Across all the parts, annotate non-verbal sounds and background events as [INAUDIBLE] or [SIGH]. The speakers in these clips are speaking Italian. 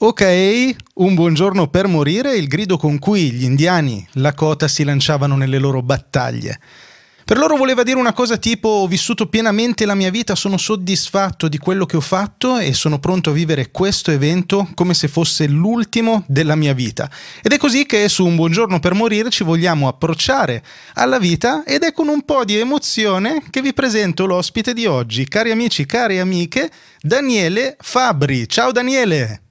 Ok, un buongiorno per morire, il grido con cui gli indiani Lakota si lanciavano nelle loro battaglie. Per loro voleva dire una cosa tipo ho vissuto pienamente la mia vita, sono soddisfatto di quello che ho fatto e sono pronto a vivere questo evento come se fosse l'ultimo della mia vita. Ed è così che su un buongiorno per morire ci vogliamo approcciare alla vita ed è con un po' di emozione che vi presento l'ospite di oggi. Cari amici, cari amiche, Daniele Fabri. Ciao Daniele!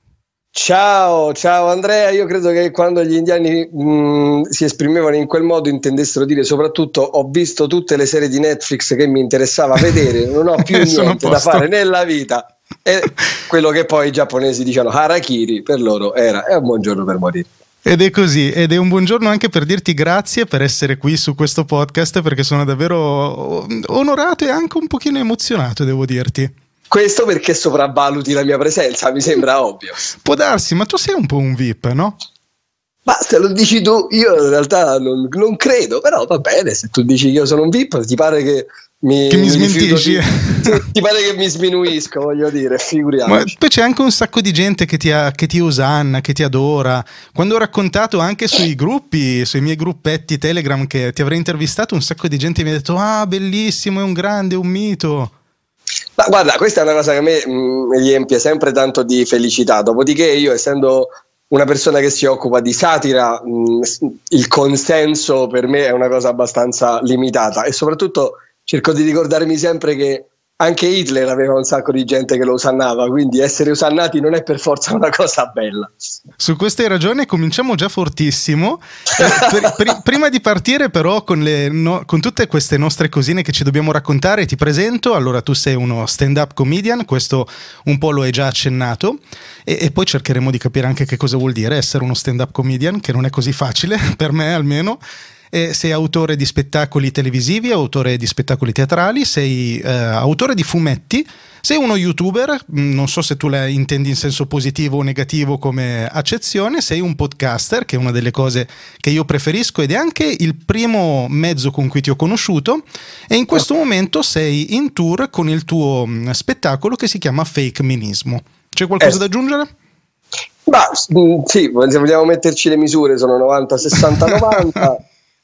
Ciao, ciao Andrea, io credo che quando gli indiani mh, si esprimevano in quel modo intendessero dire soprattutto ho visto tutte le serie di Netflix che mi interessava vedere, non ho più [LAUGHS] niente da fare nella vita. E [LAUGHS] quello che poi i giapponesi dicevano harakiri per loro era è un buongiorno per morire. Ed è così, ed è un buongiorno anche per dirti grazie per essere qui su questo podcast perché sono davvero onorato e anche un pochino emozionato, devo dirti. Questo perché sopravvaluti la mia presenza, mi sembra [LAUGHS] ovvio. Può darsi, ma tu sei un po' un VIP, no? Ma se lo dici tu, io in realtà non, non credo, però va bene, se tu dici che io sono un VIP, ti pare che mi, che mi smentisci? Ti, ti, pare che mi sminuisco, voglio dire, figuriamoci. Ma poi c'è anche un sacco di gente che ti, ha, che ti usanna, che ti adora. Quando ho raccontato anche sui gruppi, sui miei gruppetti Telegram che ti avrei intervistato, un sacco di gente mi ha detto ah bellissimo, è un grande, è un mito. Ma guarda, questa è una cosa che a me mh, mm, riempie sempre tanto di felicità. Dopodiché, io essendo una persona che si occupa di satira, mh, mm, il consenso per me è una cosa abbastanza limitata e soprattutto cerco di ricordarmi sempre che anche Hitler aveva un sacco di gente che lo usannava, quindi essere usannati non è per forza [LAUGHS] una cosa bella. Su queste ragioni cominciamo già fortissimo. Eh, per, per, prima di partire però con, le, no, con, tutte queste nostre cosine che ci dobbiamo raccontare, ti presento. Allora tu sei uno stand-up comedian, questo un po' lo hai già accennato, e, e poi cercheremo di capire anche che cosa vuol dire essere uno stand-up comedian, che non è così facile, [LAUGHS] per me almeno. Eh, sei autore di spettacoli televisivi, autore di spettacoli teatrali, sei eh, autore di fumetti, sei uno youtuber, mm, non so se tu la intendi in senso positivo o negativo come accezione, sei un podcaster, che è una delle cose che io preferisco ed è anche il primo mezzo con cui ti ho conosciuto e in questo momento sei in tour con il tuo mm, spettacolo che si chiama Fake Minismo. C'è qualcosa eh. da aggiungere? Ma mm, sì, vogliamo metterci le misure sono 90, 60, 90.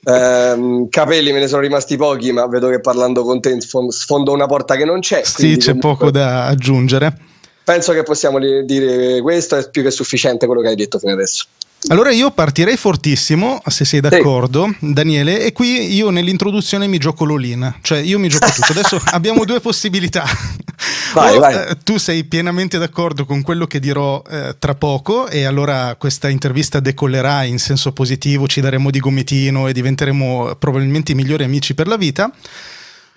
Eh, capelli me ne sono rimasti pochi, ma vedo che parlando con te sfondo una porta che non c'è. Sì, c'è comunque... poco da aggiungere. Penso che possiamo dire questo, è più che sufficiente quello che hai detto fino adesso. Allora io partirei fortissimo, se sei d'accordo, sì. Daniele, e qui io nell'introduzione mi gioco l'olin, cioè io mi gioco tutto. Adesso [LAUGHS] abbiamo due possibilità. Vai, o, vai. Eh, tu sei pienamente d'accordo con quello che dirò eh, tra poco e allora questa intervista decollerà in senso positivo, ci daremo di gomitino e diventeremo probabilmente i migliori amici per la vita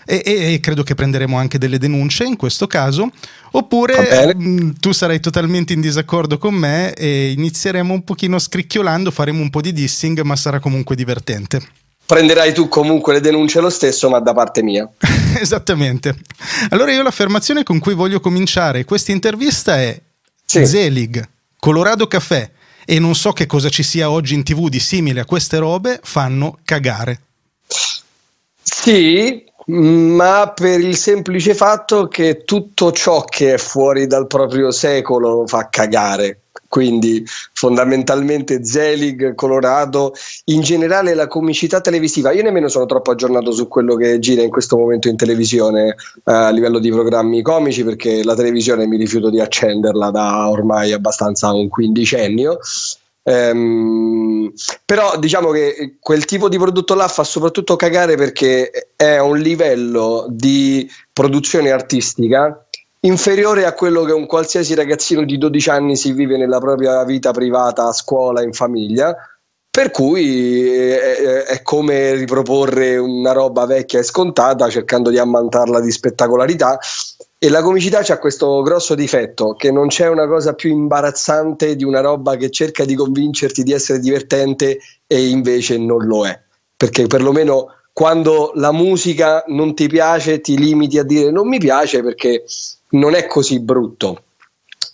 e, e, credo che prenderemo anche delle denunce in questo caso, oppure mh, mm, tu sarai totalmente in disaccordo con me e inizieremo un pochino scricchiolando, faremo un po' di dissing, ma sarà comunque divertente. Prenderai tu comunque le denunce lo stesso, ma da parte mia. [LAUGHS] Esattamente. Allora io l'affermazione con cui voglio cominciare questa intervista è sì. Zelig, Colorado Caffè e non so che cosa ci sia oggi in tv di simile a queste robe, fanno cagare. Sì, ma per il semplice fatto che tutto ciò che è fuori dal proprio secolo fa cagare. quindi fondamentalmente Zelig, Colorado, in generale la comicità televisiva. Io nemmeno sono troppo aggiornato su quello che gira in questo momento in televisione eh, a livello di programmi comici perché la televisione mi rifiuto di accenderla da ormai abbastanza un quindicennio. Um, però diciamo che quel tipo di prodotto là fa soprattutto cagare perché è un livello di produzione artistica inferiore a quello che un qualsiasi ragazzino di 12 anni si vive nella propria vita privata, a scuola, in famiglia. Per cui è, è, come riproporre una roba vecchia e scontata cercando di ammantarla di spettacolarità. E la comicità ha questo grosso difetto che non c'è una cosa più imbarazzante di una roba che cerca di convincerti di essere divertente e invece non lo è. Perché perlomeno quando la musica non ti piace ti limiti a dire non mi piace perché non è così brutto.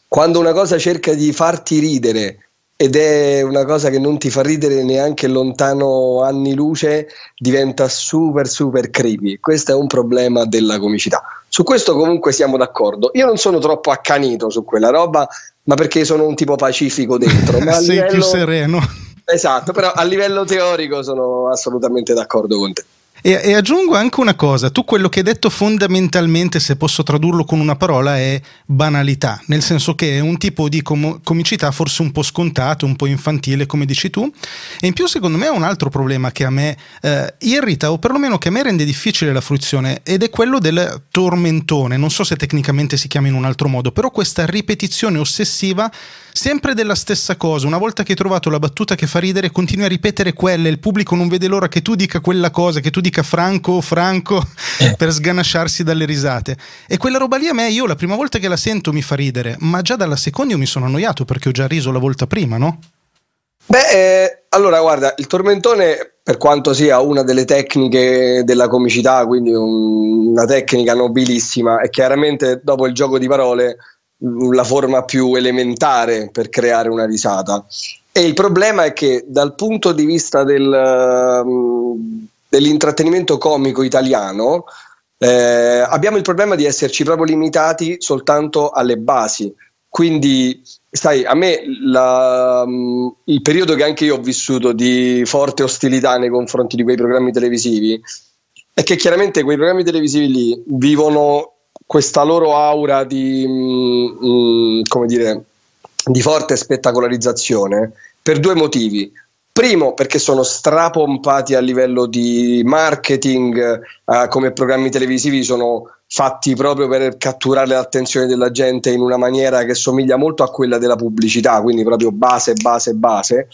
Quando una cosa cerca di farti ridere ed è una cosa che non ti fa ridere neanche lontano anni luce, diventa super super creepy. Questo è un problema della comicità. Su questo comunque siamo d'accordo. Io non sono troppo accanito su quella roba, ma perché sono un tipo pacifico dentro. Ma [LAUGHS] Sei livello... più sereno. Esatto, però a livello teorico sono assolutamente d'accordo con te. E, e, aggiungo anche una cosa, tu quello che hai detto fondamentalmente, se posso tradurlo con una parola, è banalità, nel senso che è un tipo di com- comicità forse un po' scontato, un po' infantile, come dici tu, e in più secondo me è un altro problema che a me eh, irrita, o perlomeno che a me rende difficile la fruizione, ed è quello del tormentone, non so se tecnicamente si chiama in un altro modo, però questa ripetizione ossessiva sempre della stessa cosa. Una volta che hai trovato la battuta che fa ridere, continui a ripetere quella. Il pubblico non vede l'ora che tu dica quella cosa, che tu dica Franco o Franco eh. [LAUGHS] per sganasciarsi dalle risate. E quella roba lì a me, io la prima volta che la sento mi fa ridere, ma già dalla seconda io mi sono annoiato perché ho già riso la volta prima, no? Beh, eh, allora guarda, il tormentone, per quanto sia una delle tecniche della comicità, quindi un, una tecnica nobilissima, è chiaramente dopo il gioco di parole la forma più elementare per creare una risata. E il problema è che dal punto di vista del, um, dell'intrattenimento comico italiano eh, abbiamo il problema di esserci proprio limitati soltanto alle basi. Quindi, sai, a me la, um, il periodo che anche io ho vissuto di forte ostilità nei confronti di quei programmi televisivi è che chiaramente quei programmi televisivi lì vivono questa loro aura di, mh, mm, mm, come dire, di forte spettacolarizzazione per due motivi. Primo, perché sono strapompati a livello di marketing, eh, come programmi televisivi sono fatti proprio per catturare l'attenzione della gente in una maniera che somiglia molto a quella della pubblicità, quindi proprio base, base, base.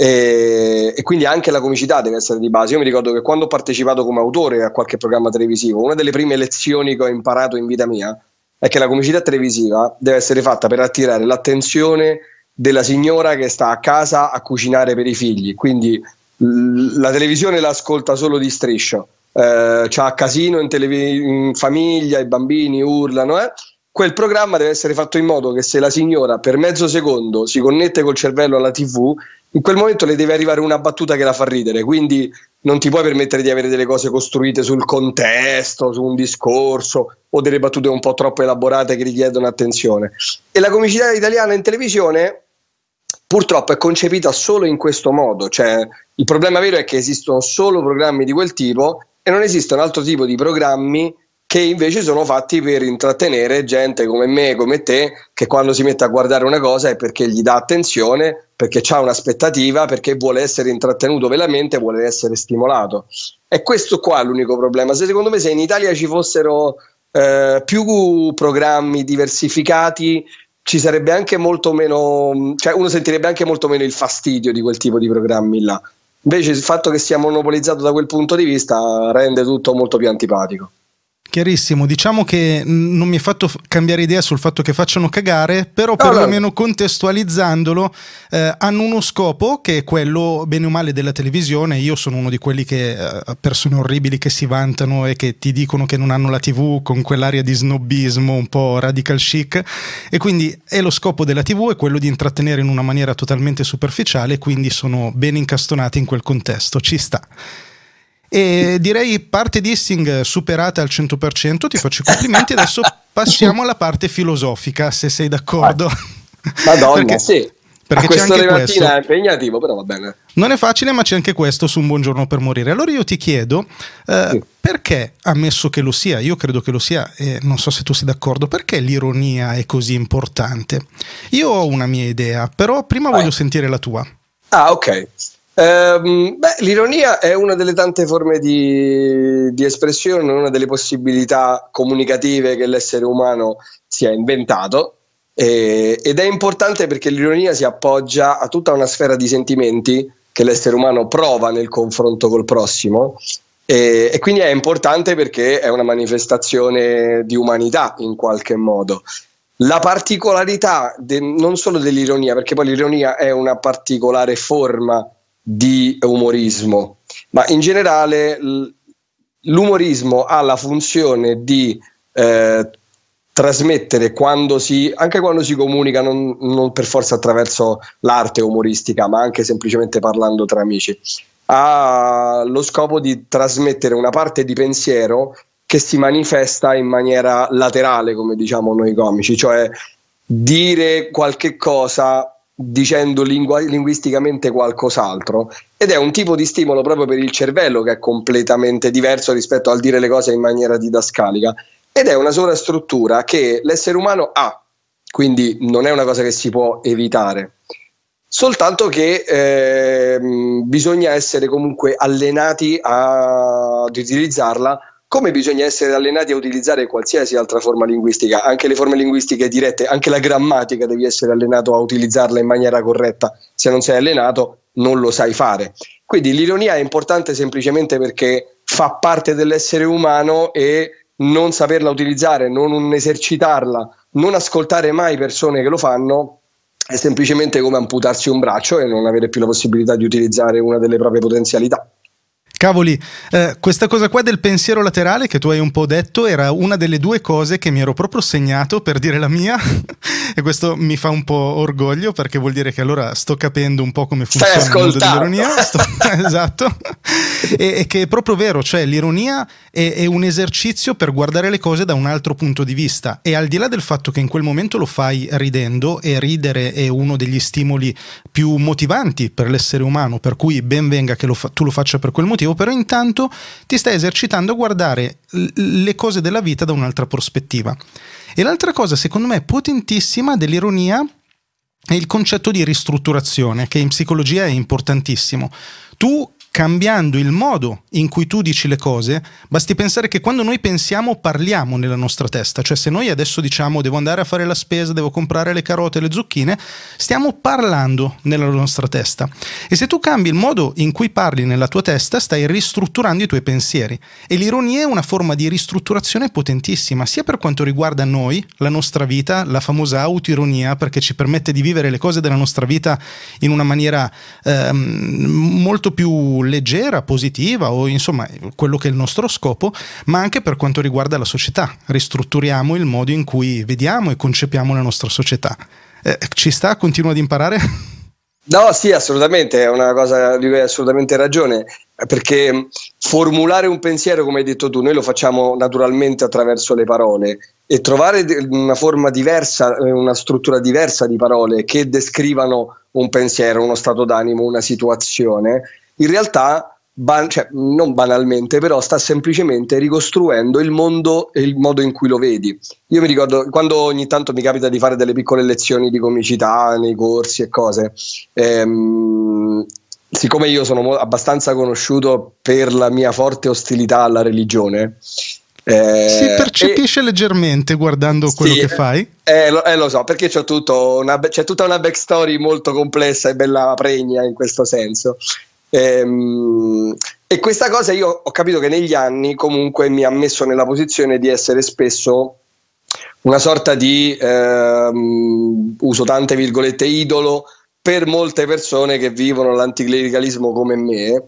E, e, quindi anche la comicità deve essere di base. Io mi ricordo che quando ho partecipato come autore a qualche programma televisivo, una delle prime lezioni che ho imparato in vita mia è che la comicità televisiva deve essere fatta per attirare l'attenzione della signora che sta a casa a cucinare per i figli. Quindi l- la televisione l'ascolta solo di striscio. Eh, c'ha casino in, televi- in, famiglia, i bambini urlano, eh? quel programma deve essere fatto in modo che se la signora per mezzo secondo si connette col cervello alla tv in quel momento le deve arrivare una battuta che la fa ridere, quindi non ti puoi permettere di avere delle cose costruite sul contesto, su un discorso o delle battute un po' troppo elaborate che richiedono attenzione. E la comicità italiana in televisione purtroppo è concepita solo in questo modo, cioè il problema vero è che esistono solo programmi di quel tipo e non esiste un altro tipo di programmi che invece sono fatti per intrattenere gente come me, come te, che quando si mette a guardare una cosa è perché gli dà attenzione, perché ha un'aspettativa, perché vuole essere intrattenuto veramente, vuole essere stimolato. E questo qua è l'unico problema. Se secondo me se in Italia ci fossero eh, più programmi diversificati, ci sarebbe anche molto meno, cioè uno sentirebbe anche molto meno il fastidio di quel tipo di programmi là. Invece il fatto che sia monopolizzato da quel punto di vista rende tutto molto più antipatico. Chiarissimo, diciamo che non mi è fatto cambiare idea sul fatto che facciano cagare, però perlomeno no. contestualizzandolo eh, hanno uno scopo che è quello bene o male della televisione. Io sono uno di quelli che eh, persone orribili che si vantano e che ti dicono che non hanno la TV con quell'aria di snobismo un po' radical chic e quindi è lo scopo della TV è quello di intrattenere in una maniera totalmente superficiale, quindi sono ben incastonati in quel contesto, ci sta. E direi parte dissing superata al 100%, ti faccio i complimenti. Adesso [LAUGHS] passiamo alla parte filosofica, se sei d'accordo. Madonna, Perché sì. Perché a c'è anche questo. è impegnativo, però va bene. Non è facile, ma c'è anche questo su un buongiorno per morire. Allora io ti chiedo, eh, sì. perché, ammesso che lo sia, io credo che lo sia, e non so se tu sei d'accordo, perché l'ironia è così importante? Io ho una mia idea, però prima Vai. voglio sentire la tua. Ah, ok. Um, beh, l'ironia è una delle tante forme di, di, espressione, una delle possibilità comunicative che l'essere umano si è inventato eh, ed è importante perché l'ironia si appoggia a tutta una sfera di sentimenti che l'essere umano prova nel confronto col prossimo e, e quindi è importante perché è una manifestazione di umanità in qualche modo. La particolarità de, non solo dell'ironia, perché poi l'ironia è una particolare forma di umorismo, ma in generale l'umorismo ha la funzione di eh, trasmettere quando si, anche quando si comunica, non, non, per forza attraverso l'arte umoristica, ma anche semplicemente parlando tra amici, ha lo scopo di trasmettere una parte di pensiero che si manifesta in maniera laterale, come diciamo noi comici, cioè dire qualche cosa dicendo lingua- linguisticamente qualcos'altro ed è un tipo di stimolo proprio per il cervello che è completamente diverso rispetto al dire le cose in maniera didascalica ed è una sovrastruttura che l'essere umano ha, quindi non è una cosa che si può evitare. Soltanto che eh, bisogna essere comunque allenati ad utilizzarla come bisogna essere allenati a utilizzare qualsiasi altra forma linguistica, anche le forme linguistiche dirette, anche la grammatica devi essere allenato a utilizzarla in maniera corretta. Se non sei allenato non lo sai fare. Quindi l'ironia è importante semplicemente perché fa parte dell'essere umano e non saperla utilizzare, non esercitarla, non ascoltare mai persone che lo fanno è semplicemente come amputarsi un braccio e non avere più la possibilità di utilizzare una delle proprie potenzialità. Cavoli, eh, questa cosa qua del pensiero laterale che tu hai un po' detto era una delle due cose che mi ero proprio segnato per dire la mia [LAUGHS] e questo mi fa un po' orgoglio perché vuol dire che allora sto capendo un po' come funziona il mondo dell'ironia. Sto, [LAUGHS] [LAUGHS] esatto. E, e, che è proprio vero, cioè l'ironia è, è, un esercizio per guardare le cose da un altro punto di vista e al di là del fatto che in quel momento lo fai ridendo e ridere è uno degli stimoli più motivanti per l'essere umano, per cui ben venga che lo fa, tu lo faccia per quel motivo, però intanto ti stai esercitando a guardare le cose della vita da un'altra prospettiva. E l'altra cosa, secondo me, potentissima dell'ironia è il concetto di ristrutturazione, che in psicologia è importantissimo. Tu cambiando il modo in cui tu dici le cose, basti pensare che quando noi pensiamo parliamo nella nostra testa, cioè se noi adesso diciamo devo andare a fare la spesa, devo comprare le carote le zucchine, stiamo parlando nella nostra testa. E se tu cambi il modo in cui parli nella tua testa, stai ristrutturando i tuoi pensieri. E l'ironia è una forma di ristrutturazione potentissima, sia per quanto riguarda noi, la nostra vita, la famosa autoironia, perché ci permette di vivere le cose della nostra vita in una maniera ehm, molto più leggera, positiva o insomma quello che è il nostro scopo, ma anche per quanto riguarda la società. Ristrutturiamo il modo in cui vediamo e concepiamo la nostra società. Eh, ci sta? Continua ad imparare? [LAUGHS] No, sì, assolutamente, è una cosa di cui hai assolutamente ragione, perché formulare un pensiero, come hai detto tu, noi lo facciamo naturalmente attraverso le parole e trovare una forma diversa, una struttura diversa di parole che descrivano un pensiero, uno stato d'animo, una situazione, in realtà Ban- cioè, non banalmente, però sta semplicemente ricostruendo il mondo e il modo in cui lo vedi. Io mi ricordo quando ogni tanto mi capita di fare delle piccole lezioni di comicità nei corsi e cose. Ehm, siccome io sono abbastanza conosciuto per la mia forte ostilità alla religione, eh, si percepisce e, leggermente guardando quello che fai? Eh, lo, eh, lo so, perché c'è, una, c'è, tutta una backstory molto complessa e bella pregna in questo senso. Ehm, e questa cosa io ho capito che negli anni comunque mi ha messo nella posizione di essere spesso una sorta di, ehm, uso tante virgolette, idolo per molte persone che vivono l'anticlericalismo come me.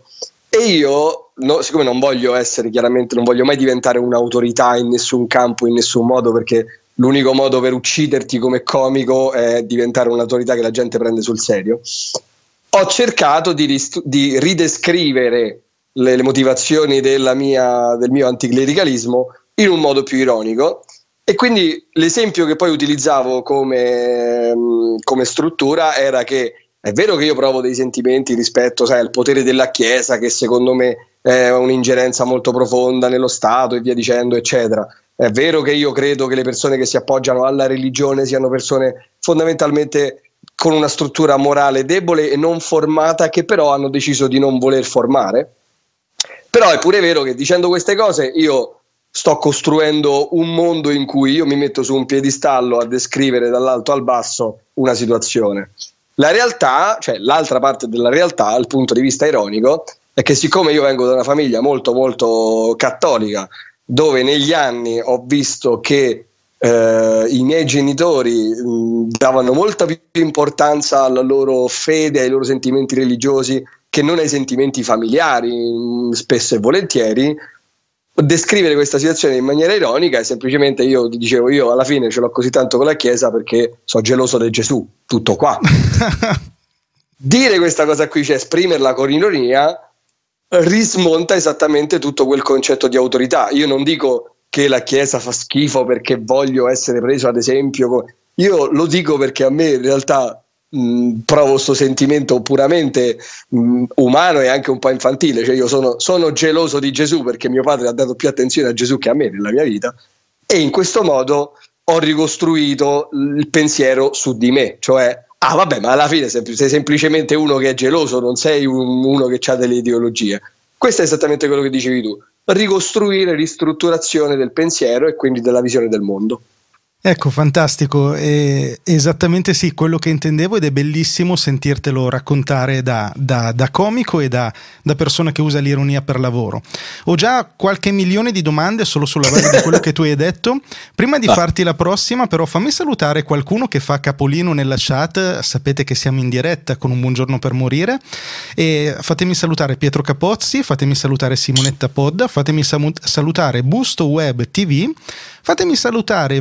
E io, no, siccome non voglio essere chiaramente, non voglio mai diventare un'autorità in nessun campo, in nessun modo, perché l'unico modo per ucciderti come comico è diventare un'autorità che la gente prende sul serio ho cercato di, rist- di ridescrivere le, le motivazioni mia, del mio anticlericalismo in un modo più ironico E quindi l'esempio che poi utilizzavo come, come struttura era che è vero che io provo dei sentimenti rispetto sai, al potere della Chiesa, che secondo me è un'ingerenza molto profonda nello Stato e via dicendo, eccetera. È vero che io credo che le persone che si appoggiano alla religione siano persone fondamentalmente con una struttura morale debole e non formata, che però hanno deciso di non voler formare. Però è pure vero che dicendo queste cose io sto costruendo un mondo in cui io mi metto su un piedistallo a descrivere dall'alto al basso una situazione. La realtà, cioè l'altra parte della realtà, dal punto di vista ironico, è che siccome io vengo da una famiglia molto molto cattolica, dove negli anni ho visto che eh, i miei genitori mh, davano molta più importanza alla loro fede, ai loro sentimenti religiosi, che non ai sentimenti familiari, mh, spesso e volentieri, descrivere questa situazione in maniera ironica è semplicemente io dicevo io alla fine ce l'ho così tanto con la Chiesa perché sono geloso di Gesù, tutto qua. [LAUGHS] Dire questa cosa qui, cioè esprimerla con ironia, rismonta esattamente tutto quel concetto di autorità. Io non dico che la Chiesa fa schifo perché voglio essere preso ad esempio, io lo dico perché a me in realtà mh, provo questo sentimento puramente mh, umano e anche un po' infantile, cioè io sono, sono geloso di Gesù perché mio padre ha dato più attenzione a Gesù che a me nella mia vita e in questo modo ho ricostruito il pensiero su di me, cioè ah vabbè ma alla fine sei semplicemente uno che è geloso, non sei un, uno che ha delle ideologie. Questo è esattamente quello che dicevi tu, ricostruire, ristrutturazione del pensiero e quindi della visione del mondo. Ecco, fantastico, è esattamente sì, quello che intendevo ed è bellissimo sentirtelo raccontare da, da, da comico e da, da, persona che usa l'ironia per lavoro. Ho già qualche milione di domande solo sulla base di quello che tu hai detto. Prima di ah. farti la prossima, però, fammi salutare qualcuno che fa capolino nella chat. Sapete che siamo in diretta con un buongiorno per morire. E fatemi salutare Pietro Capozzi, fatemi salutare Simonetta Pod, fatemi salutare Busto Web TV. Fatemi salutare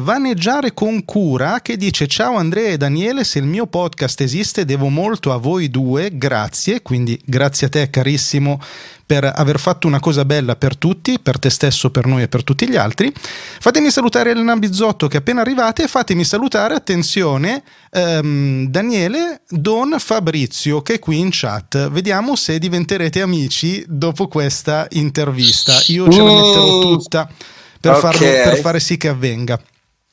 Vaneggiare con cura che dice ciao Andrea e Daniele, se il mio podcast esiste devo molto a voi due, grazie, quindi grazie a te carissimo per aver fatto una cosa bella per tutti, per te stesso, per noi e per tutti gli altri. Fatemi salutare Elena Bizzotto che è appena arrivata e fatemi salutare, attenzione, ehm, Daniele Don Fabrizio che è qui in chat. Vediamo se diventerete amici dopo questa intervista. Io ce la metterò tutta per, okay. farlo, per fare sì che avvenga.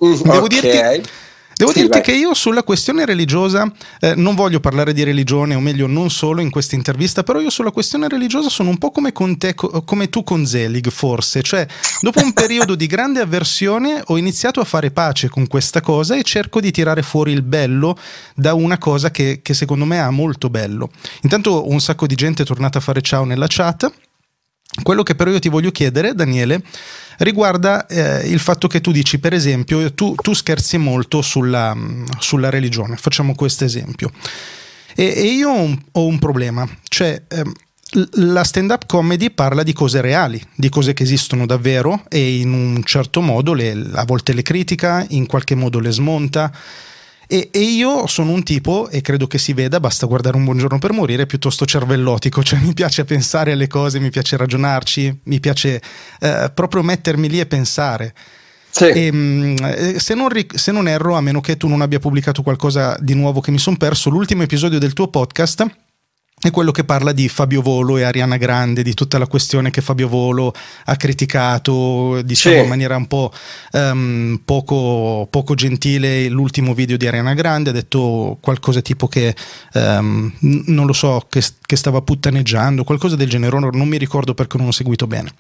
Mm, Devo okay. dirti Devo sì, dirti che io sulla questione religiosa eh, non voglio parlare di religione, o meglio, non solo in questa intervista, però io sulla questione religiosa sono un po' come, con te, come tu con Zelig, forse. Cioè, dopo un periodo di grande avversione ho iniziato a fare pace con questa cosa e cerco di tirare fuori il bello da una cosa che, che secondo me ha molto bello. Intanto un sacco di gente è tornata a fare ciao nella chat. Quello che però io ti voglio chiedere, Daniele, riguarda eh, il fatto che tu dici, per esempio, tu, tu scherzi molto sulla, sulla, religione, facciamo questo esempio. E, e io ho un, ho un, problema, cioè eh, la stand-up comedy parla di cose reali, di cose che esistono davvero e in un certo modo le, a volte le critica, in qualche modo le smonta e, e, io sono un tipo, e credo che si veda, basta guardare un buongiorno per morire, piuttosto cervellotico, [LAUGHS] cioè mi piace pensare alle cose, mi piace ragionarci, mi piace eh, proprio mettermi lì e pensare. Sì. E, mm, eh, se, non, se, non, erro, a meno che tu non abbia pubblicato qualcosa di nuovo che mi sono perso, l'ultimo episodio del tuo podcast è quello che parla di Fabio Volo e Ariana Grande, di tutta la questione che Fabio Volo ha criticato, diciamo sì. in maniera un po' um, poco, poco, gentile l'ultimo video di Ariana Grande, ha detto qualcosa tipo che um, non lo so, che, che stava puttaneggiando, qualcosa del genere, non mi ricordo perché non ho seguito bene.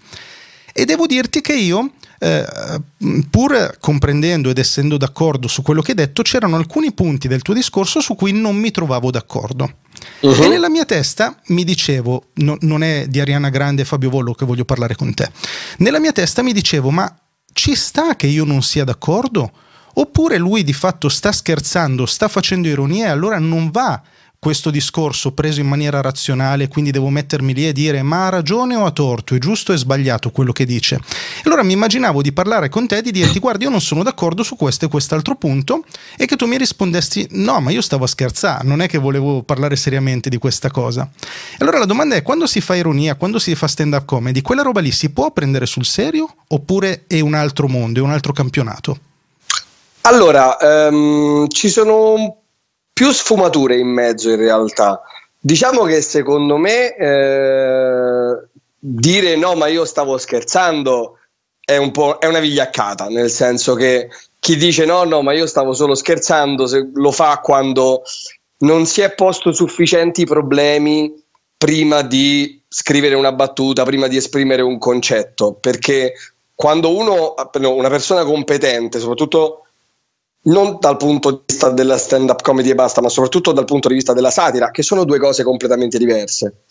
E devo dirti che io, eh, pur comprendendo ed essendo d'accordo su quello che hai detto, c'erano alcuni punti del tuo discorso su cui non mi trovavo d'accordo. Uh-huh. E nella mia testa mi dicevo, no, non è di Ariana Grande e Fabio Vollo che voglio parlare con te, nella mia testa mi dicevo, ma ci sta che io non sia d'accordo? Oppure lui di fatto sta scherzando, sta facendo ironia e allora non va questo discorso preso in maniera razionale, quindi devo mettermi lì e dire ma ha ragione o ha torto, è giusto o è sbagliato quello che dice. Allora mi immaginavo di parlare con te e di dirti guarda io non sono d'accordo su questo e quest'altro punto e che tu mi rispondessi no ma io stavo a scherzare, non è che volevo parlare seriamente di questa cosa. Allora la domanda è quando si fa ironia, quando si fa stand up comedy, quella roba lì si può prendere sul serio oppure è un altro mondo, è un altro campionato? Allora, um, ci sono più sfumature in mezzo in realtà. Diciamo che secondo me eh, dire no, ma io stavo scherzando è, un po', è una vigliaccata, nel senso che chi dice no, no, ma io stavo solo scherzando, se lo fa quando non si è posto sufficienti problemi prima di scrivere una battuta, prima di esprimere un concetto, perché quando uno, una persona competente, soprattutto non dal punto di vista della stand-up comedy e basta, ma soprattutto dal punto di vista della satira, che sono due cose completamente diverse.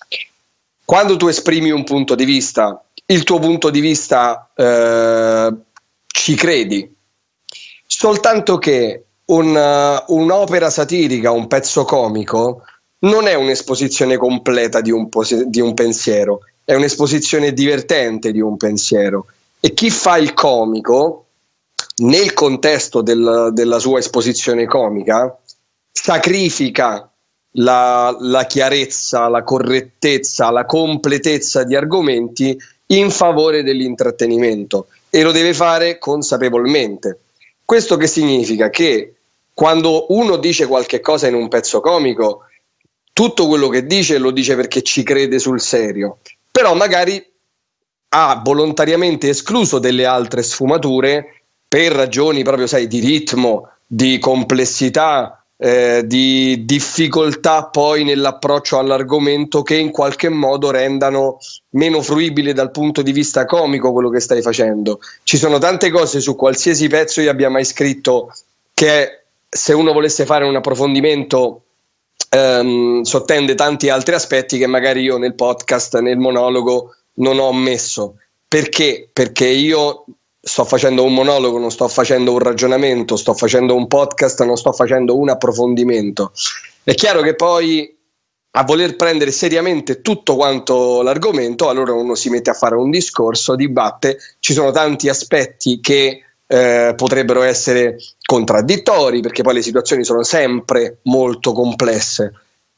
Quando tu esprimi un punto di vista, il tuo punto di vista eh, ci credi, soltanto che un, uh, un'opera satirica, un pezzo comico, non è un'esposizione completa di un, pos- di un pensiero, è un'esposizione divertente di un pensiero. E chi fa il comico, nel contesto del, della sua esposizione comica, sacrifica la, la, chiarezza, la correttezza, la completezza di argomenti in favore dell'intrattenimento e lo deve fare consapevolmente. Questo che significa? Che quando uno dice qualche cosa in un pezzo comico, tutto quello che dice lo dice perché ci crede sul serio, però magari ha volontariamente escluso delle altre sfumature per ragioni proprio, sai, di ritmo, di complessità, eh, di difficoltà poi nell'approccio all'argomento che in qualche modo rendano meno fruibile dal punto di vista comico quello che stai facendo. Ci sono tante cose su qualsiasi pezzo io abbia mai scritto che se uno volesse fare un approfondimento ehm, sottende tanti altri aspetti che magari io nel podcast, nel monologo non ho messo. Perché? Perché io sto facendo un monologo, non sto facendo un ragionamento, sto facendo un podcast, non sto facendo un approfondimento. È chiaro che poi a voler prendere seriamente tutto quanto l'argomento, allora uno si mette a fare un discorso, dibatte, ci sono tanti aspetti che eh, potrebbero essere contraddittori, perché poi le situazioni sono sempre molto complesse,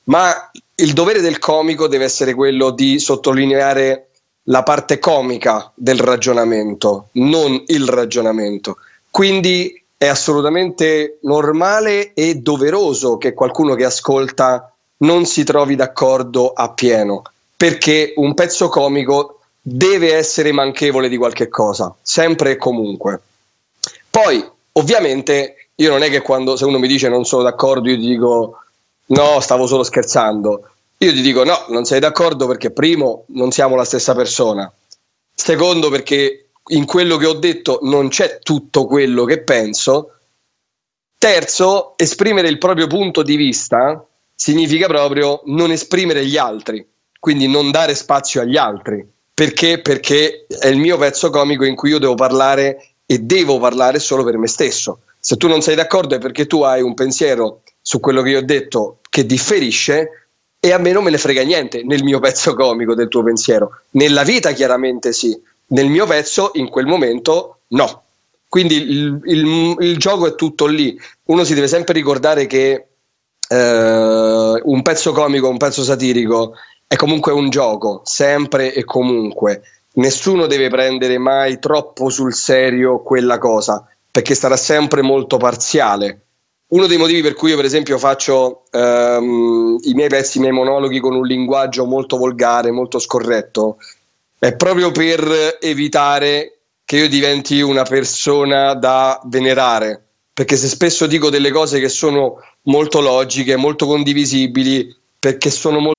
ma il dovere del comico deve essere quello di sottolineare la parte comica del ragionamento, non il ragionamento. Quindi è assolutamente normale e doveroso che qualcuno che ascolta non si trovi d'accordo appieno, perché un pezzo comico deve essere manchevole di qualche cosa, sempre e comunque. Poi, ovviamente, io non è che quando se uno mi dice non sono d'accordo, io dico no, stavo solo scherzando. Io ti dico no, non sei d'accordo perché primo non siamo la stessa persona, secondo perché in quello che ho detto non c'è tutto quello che penso, terzo, esprimere il proprio punto di vista significa proprio non esprimere gli altri, quindi non dare spazio agli altri. Perché? Perché è il mio pezzo comico in cui io devo parlare e devo parlare solo per me stesso. Se tu non sei d'accordo è perché tu hai un pensiero su quello che io ho detto che differisce e a me non me ne frega niente nel mio pezzo comico del tuo pensiero. Nella vita chiaramente sì, nel mio pezzo in quel momento no. Quindi il, il, il gioco è tutto lì. Uno si deve sempre ricordare che eh, un pezzo comico, un pezzo satirico è comunque un gioco, sempre e comunque. Nessuno deve prendere mai troppo sul serio quella cosa, perché sarà sempre molto parziale uno dei motivi per cui io per esempio faccio um, i miei pezzi, i miei monologhi con un linguaggio molto volgare, molto scorretto, è proprio per evitare che io diventi una persona da venerare, perché se spesso dico delle cose che sono molto logiche, molto condivisibili, perché sono molto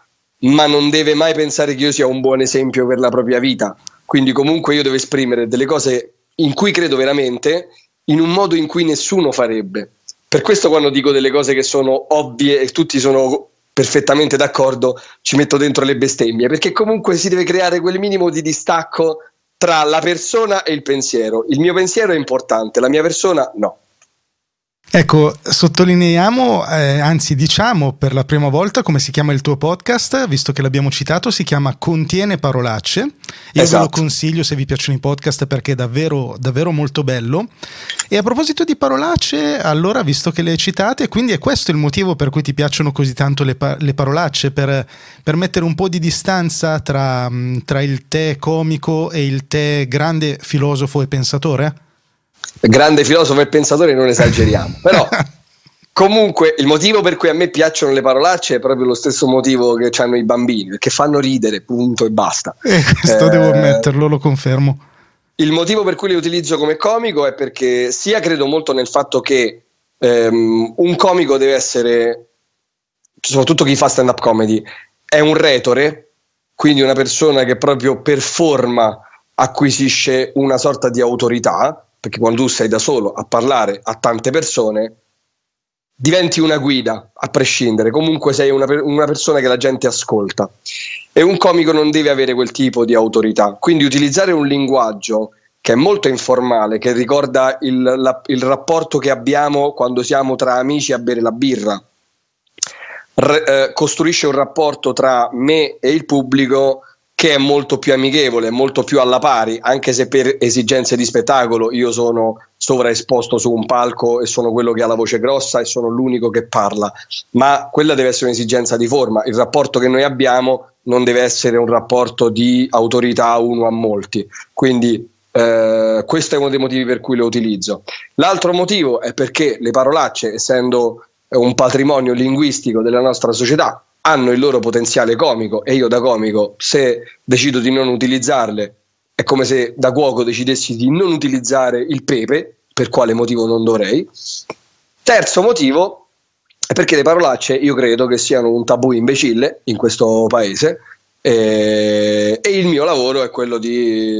ma non deve mai pensare che io sia un buon esempio per la propria vita. Quindi comunque io devo esprimere delle cose in cui credo veramente, in un modo in cui nessuno farebbe. Per questo quando dico delle cose che sono ovvie e tutti sono perfettamente d'accordo, ci metto dentro le bestemmie, perché comunque si deve creare quel minimo di distacco tra la persona e il pensiero. Il mio pensiero è importante, la mia persona no. Ecco, sottolineiamo, eh, anzi diciamo per la prima volta come si chiama il tuo podcast, visto che l'abbiamo citato, si chiama Contiene parolacce. Io ve Esatto. lo consiglio se vi piacciono i podcast perché è davvero, davvero molto bello. E a proposito di parolacce, allora, visto che le citate, quindi è questo il motivo per cui ti piacciono così tanto le, pa- le parolacce, per, per mettere un po' di distanza tra, tra il te comico e il te grande filosofo e pensatore? Grande filosofo e pensatore non esageriamo, [LAUGHS] però comunque il motivo per cui a me piacciono le parolacce è proprio lo stesso motivo che hanno i bambini, perché fanno ridere, punto e basta. Eh, questo Eh, devo ammetterlo, lo confermo. Il motivo per cui le utilizzo come comico è perché sia credo molto nel fatto che ehm, un comico deve essere, soprattutto chi fa stand-up comedy, è un retore, quindi una persona che proprio per forma acquisisce una sorta di autorità, perché quando tu sei da solo a parlare a tante persone, diventi una guida a prescindere, comunque sei una, una persona che la gente ascolta. E un comico non deve avere quel tipo di autorità, quindi utilizzare un linguaggio che è molto informale, che ricorda il, la- il rapporto che abbiamo quando siamo tra amici a bere la birra, r- eh, costruisce un rapporto tra me e il pubblico che è molto più amichevole, molto più alla pari, anche se per esigenze di spettacolo io sono sovraesposto su un palco e sono quello che ha la voce grossa e sono l'unico che parla, ma quella deve essere un'esigenza di forma, il rapporto che noi abbiamo non deve essere un rapporto di autorità uno a molti, quindi eh, questo è uno dei motivi per cui lo utilizzo. L'altro motivo è perché le parolacce, essendo un patrimonio linguistico della nostra società, hanno il loro potenziale comico e io da comico, se decido di non utilizzarle, è come se da cuoco decidessi di non utilizzare il pepe, per quale motivo non dovrei. Terzo motivo è perché le parolacce io credo che siano un tabù imbecille in questo paese e, e il mio lavoro è quello di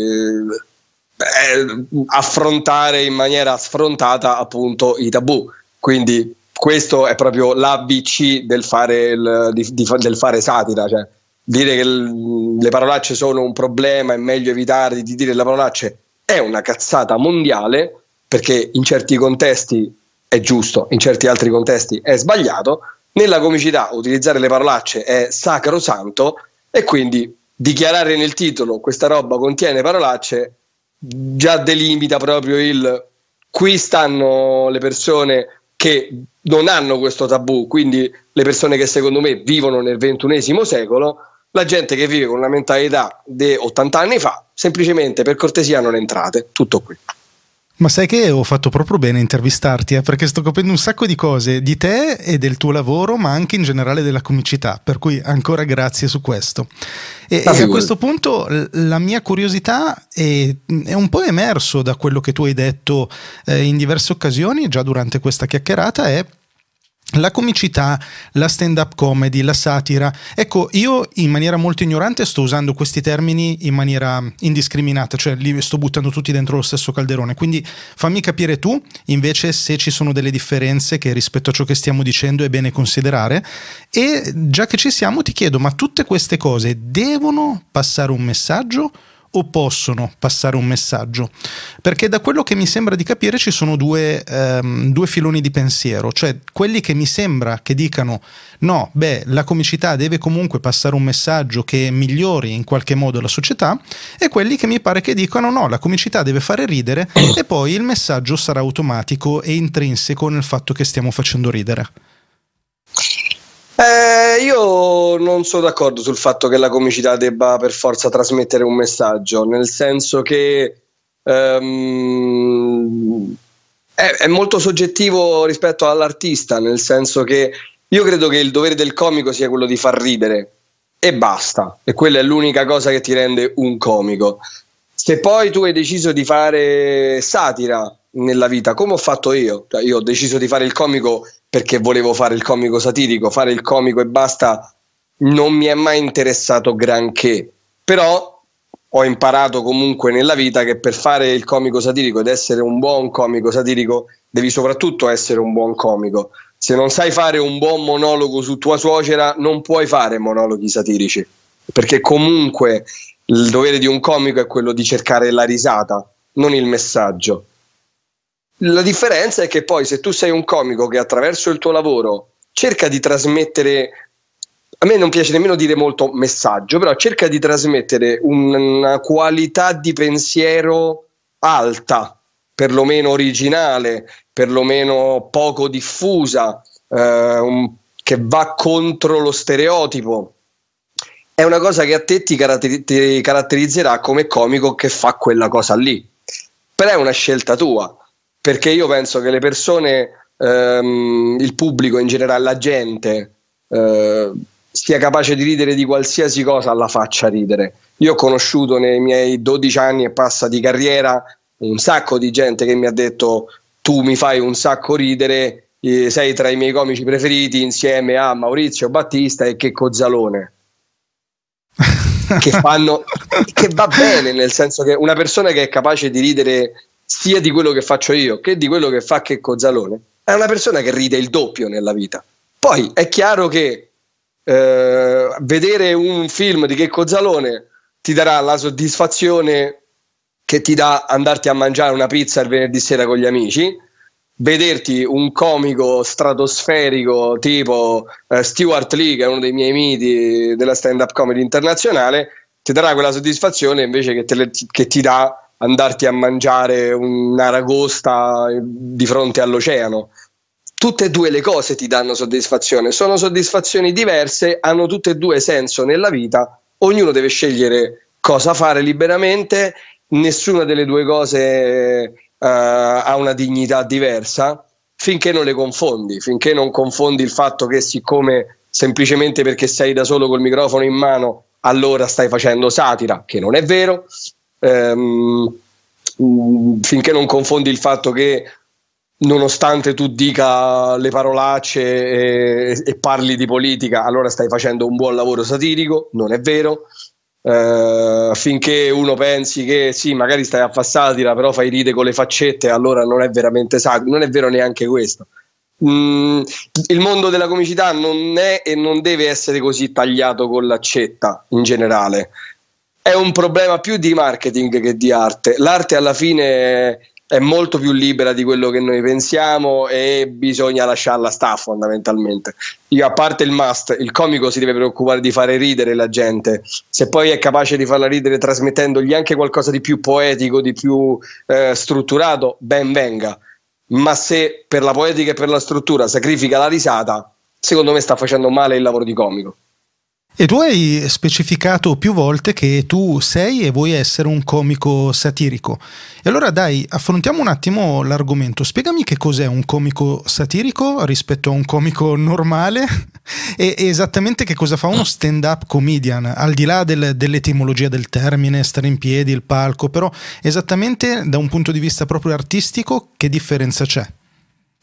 eh, affrontare in maniera sfrontata appunto i tabù. Quindi questo è proprio l'ABC del fare, il- di- di del fare satira, cioè dire che l- le parolacce sono un problema, è meglio evitare di dire le parolacce è una cazzata mondiale perché in certi contesti è giusto, in certi altri contesti è sbagliato. Nella comicità utilizzare le parolacce è sacrosanto e quindi dichiarare nel titolo questa roba contiene parolacce già delimita proprio il qui stanno le persone che non hanno questo tabù, quindi le persone che secondo me vivono nel ventunesimo secolo, la gente che vive con una mentalità di 80 anni fa, semplicemente per cortesia non entrate, tutto qui. Ma sai che ho fatto proprio bene a intervistarti, eh, perché sto capendo un sacco di cose di te e del tuo lavoro, ma anche in generale della comicità, per cui ancora grazie su questo. E, Ah, e a questo punto la mia curiosità è, è un po' emerso da quello che tu hai detto eh, in diverse occasioni, già durante questa chiacchierata, è la comicità, la stand-up comedy, la satira. Ecco, io in maniera molto ignorante sto usando questi termini in maniera indiscriminata, cioè li sto buttando tutti dentro lo stesso calderone. Quindi fammi capire tu, invece, se ci sono delle differenze che rispetto a ciò che stiamo dicendo è bene considerare. E già che ci siamo, ti chiedo, ma tutte queste cose devono passare un messaggio? O possono passare un messaggio? Perché da quello che mi sembra di capire ci sono due, ehm, due, filoni di pensiero, cioè quelli che mi sembra che dicano no, beh, la comicità deve comunque passare un messaggio che migliori in qualche modo la società e quelli che mi pare che dicono no, la comicità deve fare ridere e poi il messaggio sarà automatico e intrinseco nel fatto che stiamo facendo ridere. Eh, io non sono d'accordo sul fatto che la comicità debba per forza trasmettere un messaggio, nel senso che um, è, è, molto soggettivo rispetto all'artista, nel senso che io credo che il dovere del comico sia quello di far ridere e basta, e quella è l'unica cosa che ti rende un comico. Se poi tu hai deciso di fare satira nella vita, come ho fatto io, cioè, io ho deciso di fare il comico perché volevo fare il comico satirico, fare il comico e basta non mi è mai interessato granché, però ho imparato comunque nella vita che per fare il comico satirico ed essere un buon comico satirico devi soprattutto essere un buon comico. Se non sai fare un buon monologo su tua suocera non puoi fare monologhi satirici, perché comunque il dovere di un comico è quello di cercare la risata, non il messaggio. La differenza è che poi se tu sei un comico che attraverso il tuo lavoro cerca di trasmettere, a me non piace nemmeno dire molto messaggio, però cerca di trasmettere una qualità di pensiero alta, perlomeno originale, perlomeno poco diffusa, eh, che va contro lo stereotipo. È una cosa che a te ti, caratter- ti caratterizzerà come comico che fa quella cosa lì. Però è una scelta tua perché io penso che le persone, ehm, il pubblico in generale, la gente, eh, sia capace di ridere di qualsiasi cosa alla faccia ridere. Io ho conosciuto nei miei 12 anni e passa di carriera un sacco di gente che mi ha detto tu mi fai un sacco ridere, eh, sei tra i miei comici preferiti insieme a Maurizio Battista e Checco Zalone. che fanno che va bene nel senso che una persona che è capace di ridere sia di quello che faccio io che di quello che fa Checco Zalone, è una persona che ride il doppio nella vita. Poi è chiaro che eh, vedere un film di Checco Zalone ti darà la soddisfazione che ti dà andarti a mangiare una pizza il venerdì sera con gli amici, vederti un comico stratosferico tipo eh, Stuart Lee, che è uno dei miei miti della stand-up comedy internazionale, ti darà quella soddisfazione invece che, le, che ti dà andarti a mangiare un'aragosta di fronte all'oceano. Tutte e due le cose ti danno soddisfazione, sono soddisfazioni diverse, hanno tutte e due senso nella vita, ognuno deve scegliere cosa fare liberamente, nessuna delle due cose uh, ha una dignità diversa finché non le confondi, finché non confondi il fatto che siccome semplicemente perché sei da solo col microfono in mano allora stai facendo satira, che non è vero, ehm, finché non confondi il fatto che nonostante tu dica le parolacce e, e, parli di politica, allora stai facendo un buon lavoro satirico, non è vero. Uh, finché uno pensi che sì, magari stai a fare satira, però fai ride con le faccette, allora non è veramente satira, non è vero neanche questo. Mm, il mondo della comicità non è e non deve essere così tagliato con l'accetta in generale è un problema più di marketing che di arte. L'arte alla fine è molto più libera di quello che noi pensiamo e bisogna lasciarla sta fondamentalmente. Io a parte il must, il comico si deve preoccupare di fare ridere la gente, se poi è capace di farla ridere trasmettendogli anche qualcosa di più poetico, di più eh, strutturato, ben venga. Ma se per la poetica e per la struttura sacrifica la risata, secondo me sta facendo male il lavoro di comico. E tu hai specificato più volte che tu sei e vuoi essere un comico satirico. E allora dai, affrontiamo un attimo l'argomento. Spiegami che cos'è un comico satirico rispetto a un comico normale [LAUGHS] e, esattamente che cosa fa uno stand-up comedian, al di là del, dell'etimologia del termine, stare in piedi, il palco, però esattamente da un punto di vista proprio artistico che differenza c'è?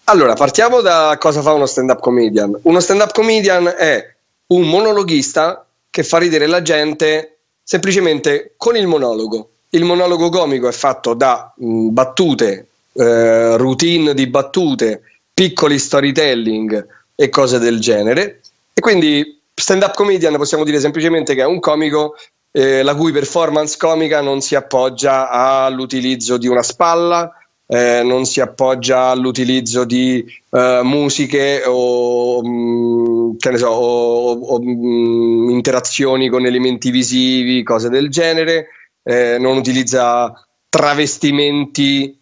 Allora, partiamo da cosa fa uno stand-up comedian. Uno stand-up comedian è un monologhista che fa ridere la gente semplicemente con il monologo. Il monologo comico è fatto da mh, battute, eh, routine di battute, piccoli storytelling e cose del genere. E quindi stand-up comedian possiamo dire semplicemente che è un comico eh, la cui performance comica non si appoggia all'utilizzo di una spalla, eh, non si appoggia all'utilizzo di uh, musiche o, mh, mm, so, o, o mh, mm, interazioni con elementi visivi, cose del genere, eh, non utilizza travestimenti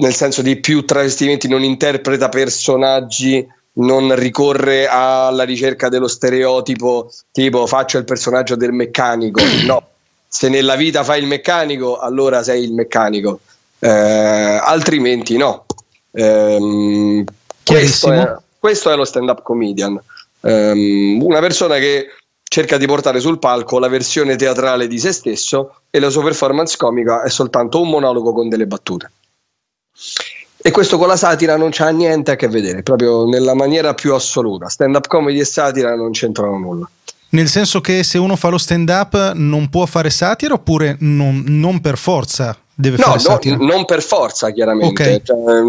nel senso di più travestimenti, non interpreta personaggi, non ricorre alla ricerca dello stereotipo tipo faccio il personaggio del meccanico, no. Se nella vita fai il meccanico, allora sei il meccanico eh, altrimenti no. Eh, questo, è, questo, è, lo stand-up comedian, eh, una persona che cerca di portare sul palco la versione teatrale di se stesso e la sua performance comica è soltanto un monologo con delle battute. E questo con la satira non c'ha niente a che vedere, proprio nella maniera più assoluta. Stand-up comedy e satira non c'entrano nulla. Nel senso che se uno fa lo stand-up non può fare satira oppure non, non per forza deve no, fare? No, non per forza, chiaramente. Okay. Cioè,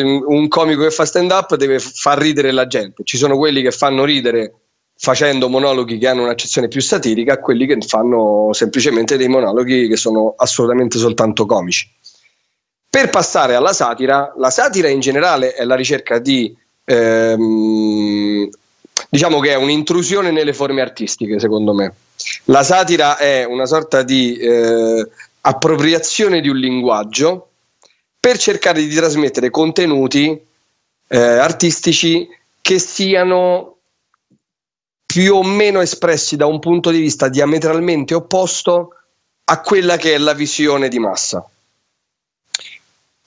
un comico che fa stand-up deve far ridere la gente. Ci sono quelli che fanno ridere facendo monologhi che hanno un'accezione più satirica e quelli che fanno semplicemente dei monologhi che sono assolutamente soltanto comici. Per passare alla satira, la satira in generale è la ricerca di ehm, diciamo che è un'intrusione nelle forme artistiche, secondo me. La satira è una sorta di eh, appropriazione di un linguaggio per cercare di trasmettere contenuti eh, artistici che siano più o meno espressi da un punto di vista diametralmente opposto a quella che è la visione di massa.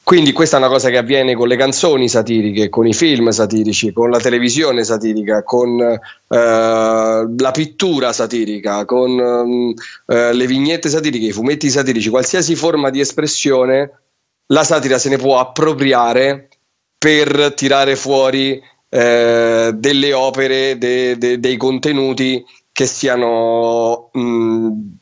Quindi questa è una cosa che avviene con le canzoni satiriche, con i film satirici, con la televisione satirica, con eh, la pittura satirica, con eh, le vignette satiriche, i fumetti satirici, qualsiasi forma di espressione, la satira se ne può appropriare per tirare fuori eh, delle opere, de, de, dei contenuti che siano... Mh,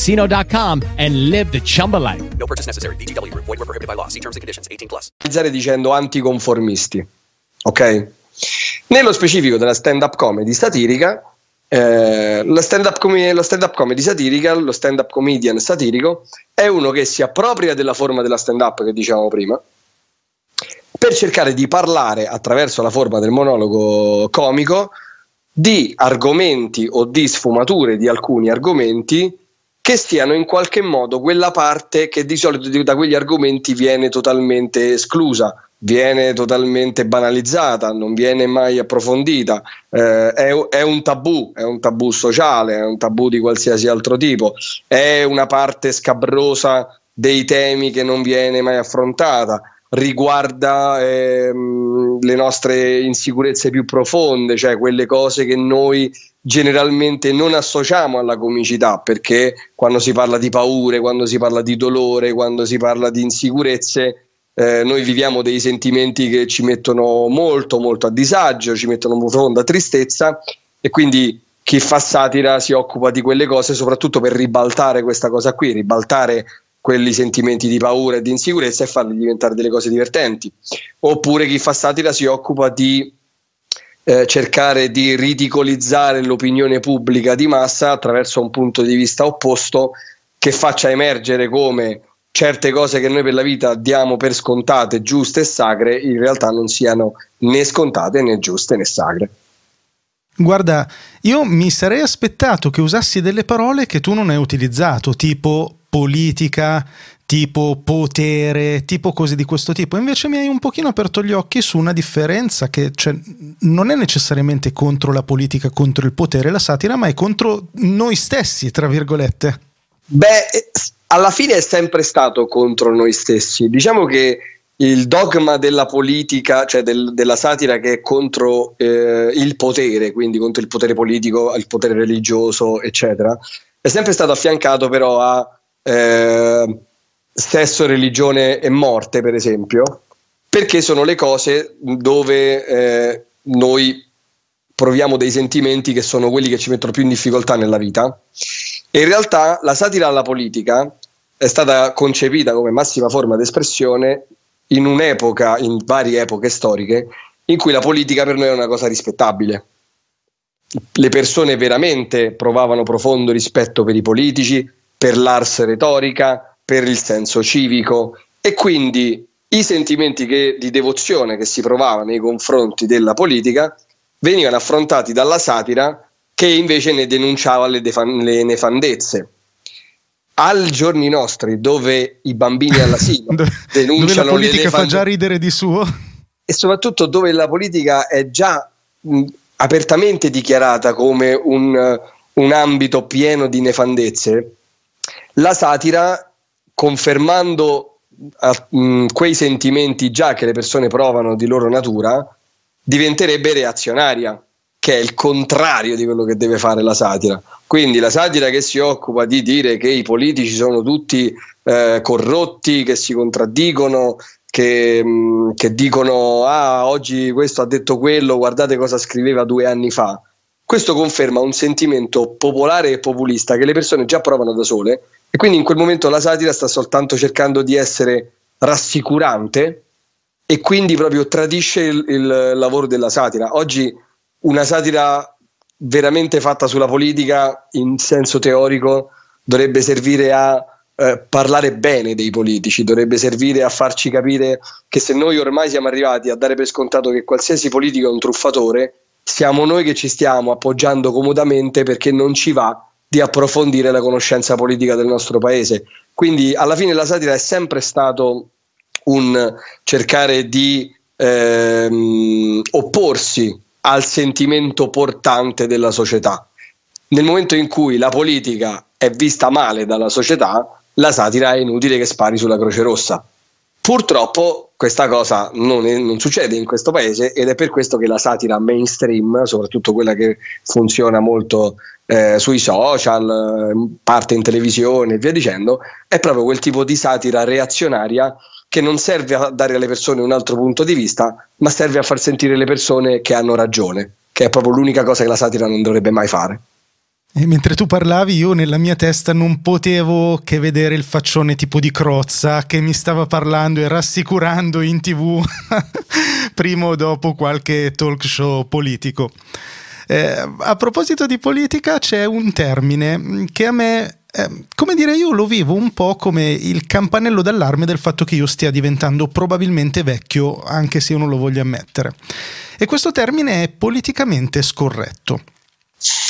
ChumbaCasino.com and live the Chumba life. No purchase necessary. BGW. Void were prohibited by law. See terms and conditions. 18 plus. Dicendo anticonformisti. Ok? Nello specifico della stand-up comedy satirica, eh, lo, stand-up com- lo stand-up comedy satirica, lo stand-up comedian satirico, è uno che si appropria della forma della stand-up che dicevamo prima, per cercare di parlare attraverso la forma del monologo comico di argomenti o di sfumature di alcuni argomenti che siano in qualche modo quella parte che di solito da quegli argomenti viene totalmente esclusa, viene totalmente banalizzata, non viene mai approfondita, eh, è, è, un tabù, è un tabù sociale, è un tabù di qualsiasi altro tipo, è una parte scabrosa dei temi che non viene mai affrontata riguarda ehm, le nostre insicurezze più profonde, cioè quelle cose che noi generalmente non associamo alla comicità, perché quando si parla di paure, quando si parla di dolore, quando si parla di insicurezze, eh, noi viviamo dei sentimenti che ci mettono molto molto a disagio, ci mettono profonda tristezza e quindi chi fa satira si occupa di quelle cose soprattutto per ribaltare questa cosa qui, ribaltare quelli sentimenti di paura e di insicurezza e farli diventare delle cose divertenti. Oppure chi fa satira si occupa di eh, cercare di ridicolizzare l'opinione pubblica di massa attraverso un punto di vista opposto che faccia emergere come certe cose che noi per la vita diamo per scontate, giuste e sacre, in realtà non siano né scontate né giuste né sacre. Guarda, io mi sarei aspettato che usassi delle parole che tu non hai utilizzato, tipo politica, tipo potere, tipo cose di questo tipo. Invece mi hai un pochino aperto gli occhi su una differenza che cioè, non è necessariamente contro la politica, contro il potere, la satira, ma è contro noi stessi, tra virgolette. Beh, alla fine è sempre stato contro noi stessi. Diciamo che il dogma della politica, cioè del, della satira che è contro eh, il potere, quindi contro il potere politico, il potere religioso, eccetera, è sempre stato affiancato però a eh, sesso, religione e morte, per esempio, perché sono le cose dove eh, noi proviamo dei sentimenti che sono quelli che ci mettono più in difficoltà nella vita. E in realtà la satira alla politica è stata concepita come massima forma d'espressione in un'epoca, in varie epoche storiche, in cui la politica per noi è una cosa rispettabile. Le persone veramente provavano profondo rispetto per i politici, per l'ars retorica, per il senso civico. E quindi i sentimenti che, di devozione che si provava nei confronti della politica venivano affrontati dalla satira che invece ne denunciava le, defan- le nefandezze. Al giorni nostri dove i bambini all'asilo [LAUGHS] denunciano dove la politica fa già ridere di suo? e soprattutto dove la politica è già mh, apertamente dichiarata come un, un ambito pieno di nefandezze la satira confermando a, mh, quei sentimenti già che le persone provano di loro natura diventerebbe reazionaria che è il contrario di quello che deve fare la satira. Quindi la satira che si occupa di dire che i politici sono tutti eh, corrotti, che si contraddicono, che, mh, mm, che, dicono ah oggi questo ha detto quello, guardate cosa scriveva due anni fa. Questo conferma un sentimento popolare e populista che le persone già provano da sole e quindi in quel momento la satira sta soltanto cercando di essere rassicurante e quindi proprio tradisce il, il lavoro della satira. Oggi una satira veramente fatta sulla politica in senso teorico dovrebbe servire a eh, parlare bene dei politici, dovrebbe servire a farci capire che se noi ormai siamo arrivati a dare per scontato che qualsiasi politico è un truffatore, siamo noi che ci stiamo appoggiando comodamente perché non ci va di approfondire la conoscenza politica del nostro paese. Quindi alla fine la satira è sempre stato un cercare di ehm, opporsi al sentimento portante della società. Nel momento in cui la politica è vista male dalla società, la satira è inutile che spari sulla Croce Rossa. Purtroppo questa cosa non, è, non, succede in questo paese ed è per questo che la satira mainstream, soprattutto quella che funziona molto eh, sui social, eh, parte in televisione e via dicendo, è proprio quel tipo di satira reazionaria che non serve a dare alle persone un altro punto di vista, ma serve a far sentire le persone che hanno ragione, che è proprio l'unica cosa che la satira non dovrebbe mai fare. E mentre tu parlavi, io nella mia testa non potevo che vedere il faccione tipo di Crozza che mi stava parlando e rassicurando in tv [LAUGHS] prima o dopo qualche talk show politico. Eh, a proposito di politica, c'è un termine che a me eh, come dire, io lo vivo un po' come il campanello d'allarme del fatto che io stia diventando probabilmente vecchio, anche se io non lo voglio ammettere. E questo termine è politicamente scorretto.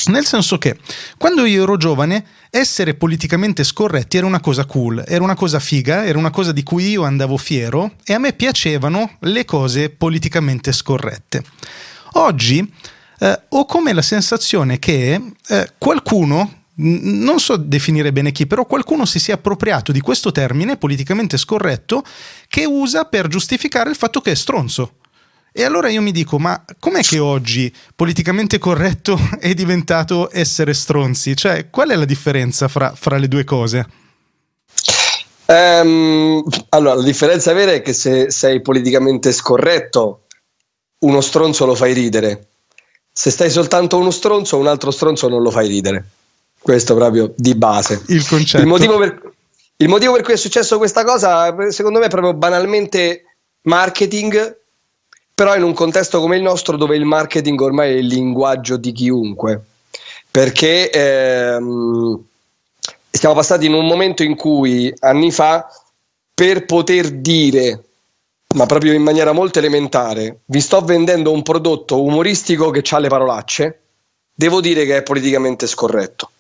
Nel senso che quando io ero giovane, essere politicamente scorretti era una cosa cool, era una cosa figa, era una cosa di cui io andavo fiero e a me piacevano le cose politicamente scorrette. Oggi eh, ho come la sensazione che eh, qualcuno non so definire bene chi, però qualcuno si sia appropriato di questo termine politicamente scorretto che usa per giustificare il fatto che è stronzo. E allora io mi dico, ma com'è che oggi politicamente corretto [LAUGHS] è diventato essere stronzi? Cioè, qual è la differenza fra, fra le due cose? Um, allora, la differenza vera è che se sei politicamente scorretto, uno stronzo lo fai ridere. Se stai soltanto uno stronzo, un altro stronzo non lo fai ridere. Questo proprio di base. Il concetto. Il motivo per, il motivo per cui è successo questa cosa, secondo me, è proprio banalmente marketing, però in un contesto come il nostro dove il marketing ormai è il linguaggio di chiunque, perché ehm, siamo passati in un momento in cui anni fa per poter dire ma proprio in maniera molto elementare, vi sto vendendo un prodotto umoristico che ha le parolacce, devo dire che è politicamente scorretto.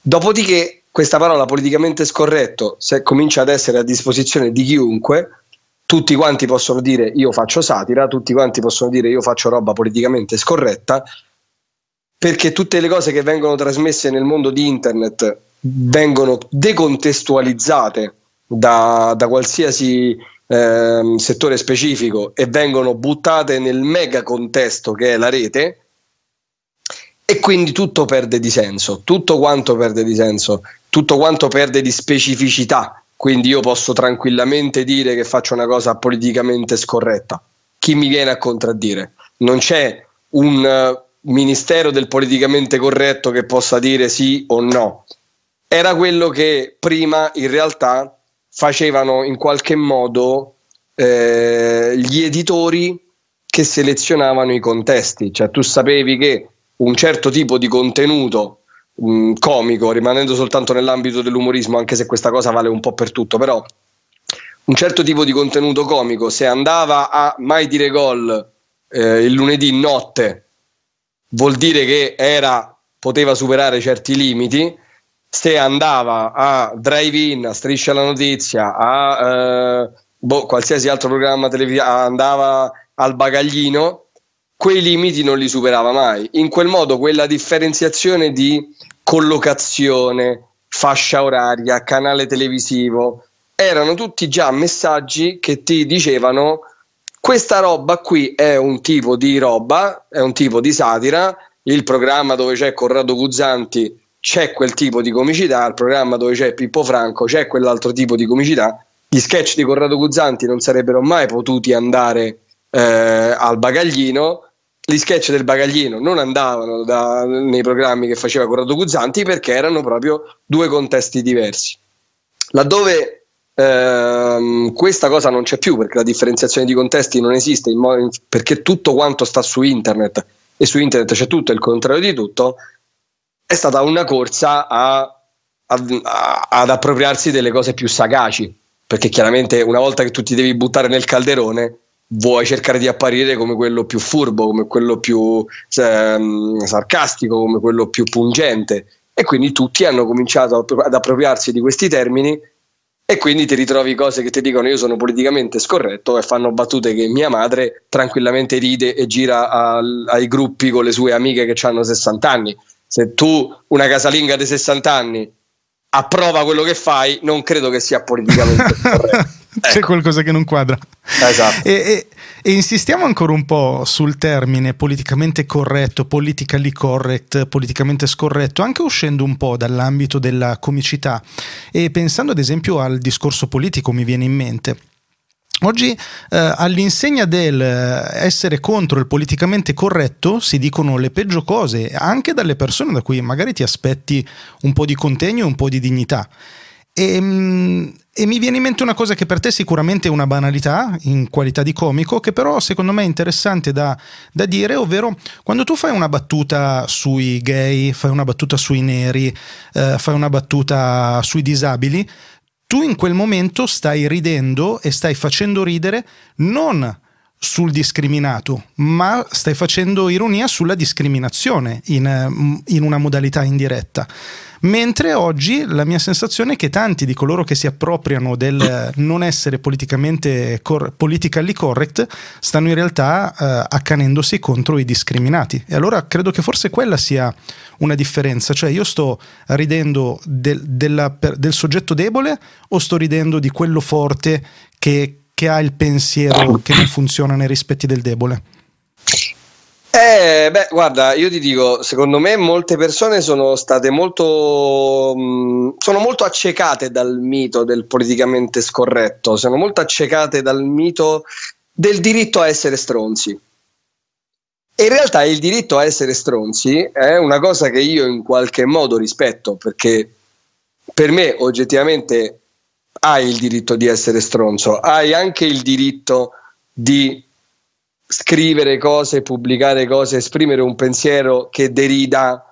Dopodiché questa parola politicamente scorretto, se comincia ad essere a disposizione di chiunque, tutti quanti possono dire io faccio satira, tutti quanti possono dire io faccio roba politicamente scorretta, perché tutte le cose che vengono trasmesse nel mondo di internet vengono decontestualizzate da, da qualsiasi eh, settore specifico e vengono buttate nel mega contesto che è la rete e quindi tutto perde di senso, tutto quanto perde di senso, tutto quanto perde di specificità quindi io posso tranquillamente dire che faccio una cosa politicamente scorretta. Chi mi viene a contraddire? Non c'è un uh, ministero del politicamente corretto che possa dire sì o no. Era quello che prima in realtà facevano in qualche modo eh, gli editori che selezionavano i contesti, cioè tu sapevi che un certo tipo di contenuto mh, mm, comico, rimanendo soltanto nell'ambito dell'umorismo, anche se questa cosa vale un po' per tutto, però un certo tipo di contenuto comico, se andava a mai dire gol eh, il lunedì notte, vuol dire che era, poteva superare certi limiti. Se andava a drive-in, a striscia la notizia, a eh, boh, qualsiasi altro programma televisivo, andava al bagaglino, quei limiti non li superava mai. In quel modo quella differenziazione di collocazione, fascia oraria, canale televisivo, erano tutti già messaggi che ti dicevano questa roba qui è un tipo di roba, è un tipo di satira, il programma dove c'è Corrado Guzzanti c'è quel tipo di comicità, il programma dove c'è Pippo Franco c'è quell'altro tipo di comicità, gli sketch di Corrado Guzzanti non sarebbero mai potuti andare eh, al bagaglino, gli sketch del bagaglino non andavano da, nei programmi che faceva Corrado Guzzanti perché erano proprio due contesti diversi. Laddove ehm, questa cosa non c'è più perché la differenziazione di contesti non esiste in modo, perché tutto quanto sta su internet e su internet c'è tutto il contrario di tutto, è stata una corsa a, a, ad appropriarsi delle cose più sagaci perché chiaramente una volta che tu ti devi buttare nel calderone vuoi cercare di apparire come quello più furbo, come quello più ehm, sarcastico, come quello più pungente. E quindi tutti hanno cominciato ad appropriarsi di questi termini e quindi ti ritrovi cose che ti dicono io sono politicamente scorretto e fanno battute che mia madre tranquillamente ride e gira al, ai gruppi con le sue amiche che hanno 60 anni. Se tu, una casalinga di 60 anni, approva quello che fai, non credo che sia politicamente [LAUGHS] corretto. C'è ecco. qualcosa che non quadra. Esatto. E, e, e, insistiamo ancora un po' sul termine politicamente corretto, politically correct, politicamente scorretto, anche uscendo un po' dall'ambito della comicità e pensando ad esempio al discorso politico mi viene in mente. Oggi eh, all'insegna del eh, essere contro il politicamente corretto si dicono le peggio cose anche dalle persone da cui magari ti aspetti un po' di contegno e un po' di dignità. E, ehm, e, mi viene in mente una cosa che per te sicuramente è una banalità in qualità di comico, che però secondo me è interessante da, da, dire, ovvero quando tu fai una battuta sui gay, fai una battuta sui neri, eh, fai una battuta sui disabili, tu in quel momento stai ridendo e stai facendo ridere non sul discriminato, ma stai facendo ironia sulla discriminazione in, in una modalità indiretta. Mentre oggi la mia sensazione è che tanti di coloro che si appropriano del non essere politicamente cor- politically correct stanno in realtà eh, accanendosi contro i discriminati. E allora credo che forse quella sia una differenza, cioè io sto ridendo del, della, del soggetto debole o sto ridendo di quello forte che, che ha il pensiero che non funziona nei rispetti del debole? Eh, beh, guarda, io ti dico, secondo me molte persone sono state molto, mh, sono molto accecate dal mito del politicamente scorretto, sono molto accecate dal mito del diritto a essere stronzi. E in realtà il diritto a essere stronzi è una cosa che io in qualche modo rispetto, perché per me oggettivamente hai il diritto di essere stronzo, hai anche il diritto di scrivere cose, pubblicare cose, esprimere un pensiero che derida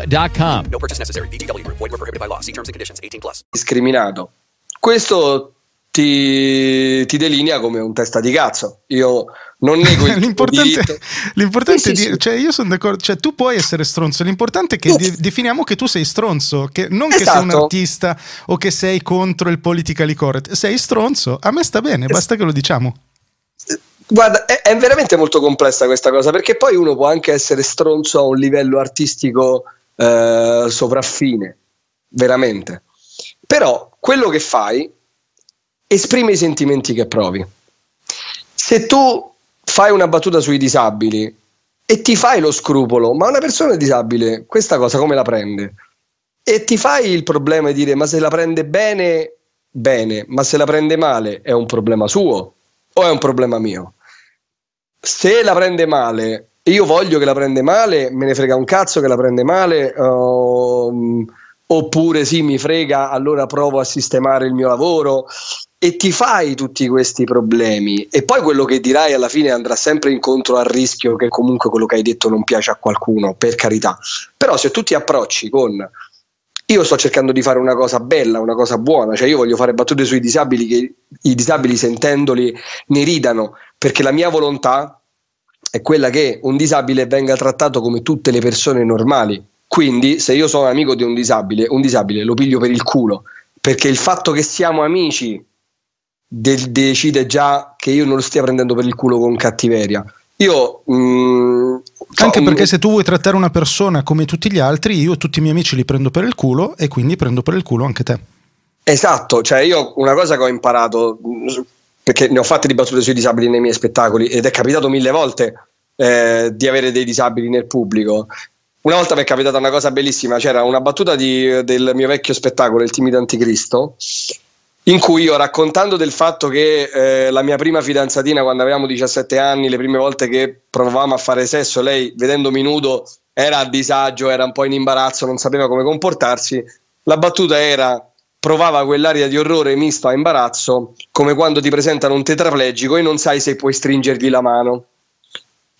ChumbaCasino.com. No purchase necessary. Group. Void were prohibited by law. See terms and conditions. 18 plus. discriminato. Questo ti, ti delinea come un testa di cazzo. Io non nego [LAUGHS] il l'importante, [LAUGHS] l'importante Sì, è dire, sì. cioè io sono d'accordo, cioè tu puoi essere stronzo, l'importante è che di- definiamo che tu sei stronzo, che non che sei un Esatto. artista o che sei contro il politically correct, sei stronzo, a me sta bene, basta che lo diciamo. Guarda, è, è veramente molto complessa questa cosa perché poi uno può anche essere stronzo a un livello artistico eh, sopraffine, veramente. Però quello che fai esprime i sentimenti che provi. Se tu fai una battuta sui disabili e ti fai lo scrupolo, ma una persona disabile questa cosa come la prende? E ti fai il problema di dire ma se la prende bene, bene, ma se la prende male è un problema suo o è un problema mio? Se la prende male, io voglio che la prende male, me ne frega un cazzo che la prende male, ehm, oppure sì, mi frega, allora provo a sistemare il mio lavoro e ti fai tutti questi problemi e poi quello che dirai alla fine andrà sempre incontro al rischio che comunque quello che hai detto non piace a qualcuno, per carità. Però se tu ti approcci con io sto cercando di fare una cosa bella, una cosa buona, cioè io voglio fare battute sui disabili che i disabili sentendoli ne ridano, perché la mia volontà è quella che un disabile venga trattato come tutte le persone normali. Quindi, se io sono amico di un disabile, un disabile lo piglio per il culo, perché il fatto che siamo amici del- decide già che io non lo stia prendendo per il culo con cattiveria. Io mm, Anche ho- perché se tu vuoi trattare una persona come tutti gli altri, io tutti i miei amici li prendo per il culo e quindi prendo per il culo anche te. Esatto, cioè io una cosa che ho imparato, mh, perché ne ho fatte di battute sui disabili nei miei spettacoli ed è capitato mille volte eh, di avere dei disabili nel pubblico. Una volta mi è capitata una cosa bellissima, c'era una battuta di- del mio vecchio spettacolo, Il timido anticristo, in cui io raccontando del fatto che eh, la mia prima fidanzatina quando avevamo 17 anni, le prime volte che provavamo a fare sesso, lei vedendomi nudo era a disagio, era un po' in imbarazzo, non sapeva come comportarsi. La battuta era provava quell'aria di orrore misto a imbarazzo, come quando ti presentano un tetraplegico e non sai se puoi stringergli la mano.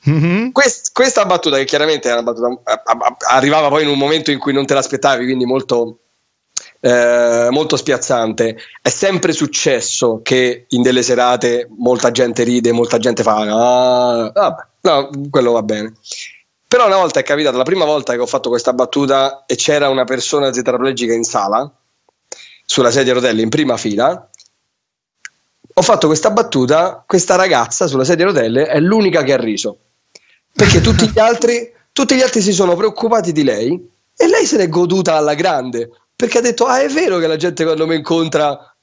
Mhm. Quest- questa battuta, che chiaramente è una battuta, a- a- arrivava poi in un momento in cui non te l'aspettavi, quindi molto, eh, molto spiazzante. È sempre successo che in delle serate molta gente ride, molta gente fa: Ah, vabbè, no, quello va bene. Però una volta è capitato, la prima volta che ho fatto questa battuta e c'era una persona tetraplegica in sala, sulla sedia a rotelle in prima fila. Ho fatto questa battuta, questa ragazza sulla sedia a rotelle è l'unica che ha riso perché tutti gli [LAUGHS] altri, tutti gli altri si sono preoccupati di lei e lei se l'è goduta alla grande perché ha detto ah è vero che la gente quando mi incontra